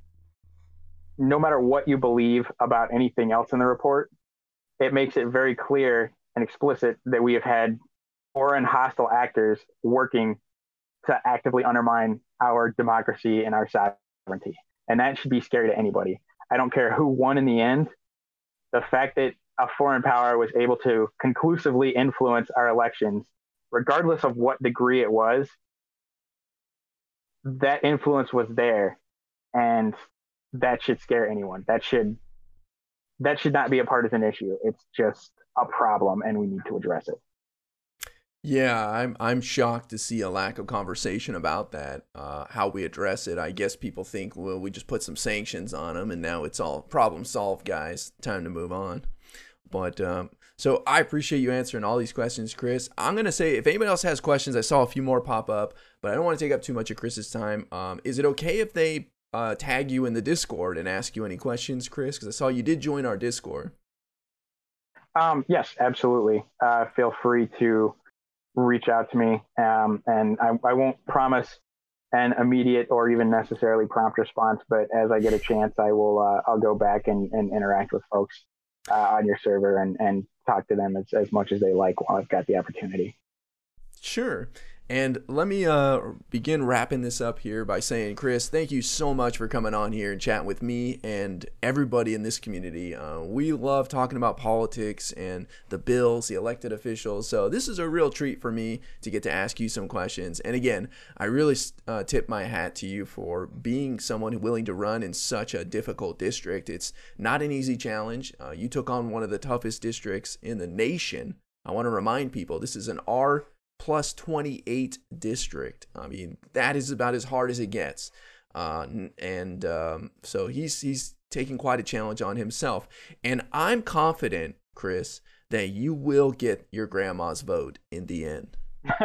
Speaker 2: no matter what you believe about anything else in the report, it makes it very clear and explicit that we have had foreign hostile actors working to actively undermine our democracy and our sovereignty. And that should be scary to anybody. I don't care who won in the end. The fact that a foreign power was able to conclusively influence our elections, regardless of what degree it was, that influence was there. And that should scare anyone. That should that should not be a partisan issue. It's just a problem, and we need to address it.
Speaker 1: Yeah, I'm I'm shocked to see a lack of conversation about that. Uh, how we address it. I guess people think, well, we just put some sanctions on them, and now it's all problem solved, guys. Time to move on. But um, so I appreciate you answering all these questions, Chris. I'm gonna say if anybody else has questions, I saw a few more pop up, but I don't want to take up too much of Chris's time. Um, is it okay if they uh, tag you in the Discord and ask you any questions, Chris? Because I saw you did join our Discord.
Speaker 2: Um, yes, absolutely. Uh, feel free to reach out to me, um, and I, I won't promise an immediate or even necessarily prompt response, but as I get a chance, I will uh, I'll go back and, and interact with folks uh, on your server and, and talk to them as, as much as they like while I've got the opportunity.
Speaker 1: Sure. And let me uh, begin wrapping this up here by saying, Chris, thank you so much for coming on here and chatting with me and everybody in this community. Uh, we love talking about politics and the bills, the elected officials. So this is a real treat for me to get to ask you some questions. And again, I really uh, tip my hat to you for being someone willing to run in such a difficult district. It's not an easy challenge. Uh, you took on one of the toughest districts in the nation. I want to remind people this is an R plus 28 district. I mean, that is about as hard as it gets. Uh, and um, so he's he's taking quite a challenge on himself. And I'm confident, Chris, that you will get your grandma's vote in the end. [LAUGHS]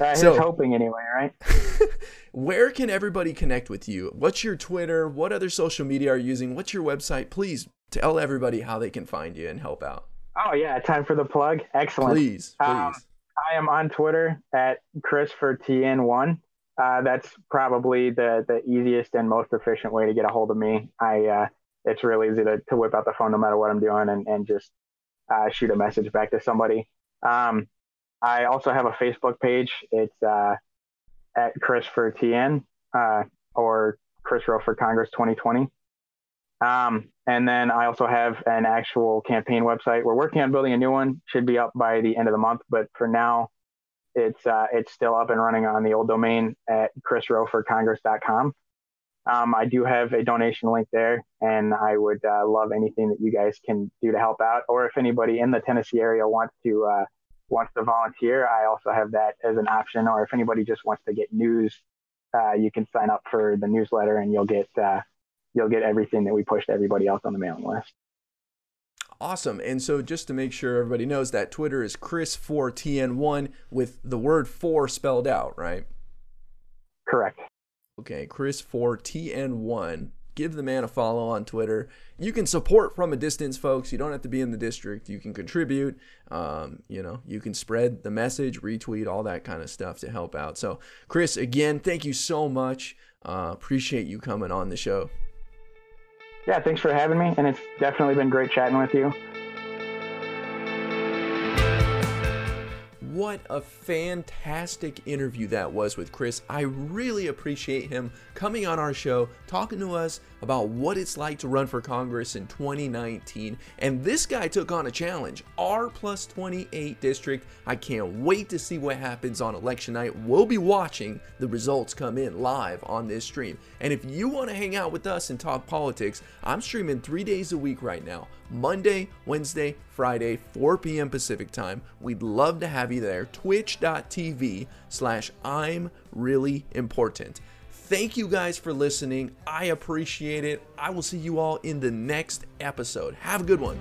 Speaker 2: uh, so, hoping anyway, right? [LAUGHS]
Speaker 1: where can everybody connect with you? What's your Twitter? What other social media are you using? What's your website? Please tell everybody how they can find you and help out.
Speaker 2: Oh yeah, time for the plug. Excellent.
Speaker 1: Please, please. Um,
Speaker 2: I am on Twitter at Chris for TN1. Uh, that's probably the the easiest and most efficient way to get a hold of me. I uh, it's really easy to, to whip out the phone no matter what I'm doing and, and just uh, shoot a message back to somebody. Um, I also have a Facebook page. It's uh, at Chris for TN uh, or Chris Rowe for Congress 2020. Um, and then I also have an actual campaign website. We're working on building a new one. Should be up by the end of the month, but for now, it's uh, it's still up and running on the old domain at chrisroweforcongress.com. Um, I do have a donation link there, and I would uh, love anything that you guys can do to help out. Or if anybody in the Tennessee area wants to uh, wants to volunteer, I also have that as an option. Or if anybody just wants to get news, uh, you can sign up for the newsletter, and you'll get uh, you'll get everything that we push to everybody else on the mailing list.
Speaker 1: Awesome. And so just to make sure everybody knows that Twitter is Chris4TN1 with the word 4 spelled out, right?
Speaker 2: Correct.
Speaker 1: Okay, Chris4TN1 give the man a follow on Twitter. You can support from a distance, folks. You don't have to be in the district. You can contribute. Um, you know, you can spread the message, retweet, all that kind of stuff to help out. So, Chris, again, thank you so much. Uh, appreciate you coming on the show.
Speaker 2: Yeah, thanks for having me, and it's definitely been great chatting with you.
Speaker 1: What a fantastic interview that was with Chris. I really appreciate him coming on our show, talking to us about what it's like to run for Congress in 2019. And this guy took on a challenge R plus 28 district. I can't wait to see what happens on election night. We'll be watching the results come in live on this stream. And if you want to hang out with us and talk politics, I'm streaming three days a week right now Monday, Wednesday, Friday, 4 p.m. Pacific time. We'd love to have you there. Twitch.tv slash I'm really important. Thank you guys for listening. I appreciate it. I will see you all in the next episode. Have a good one.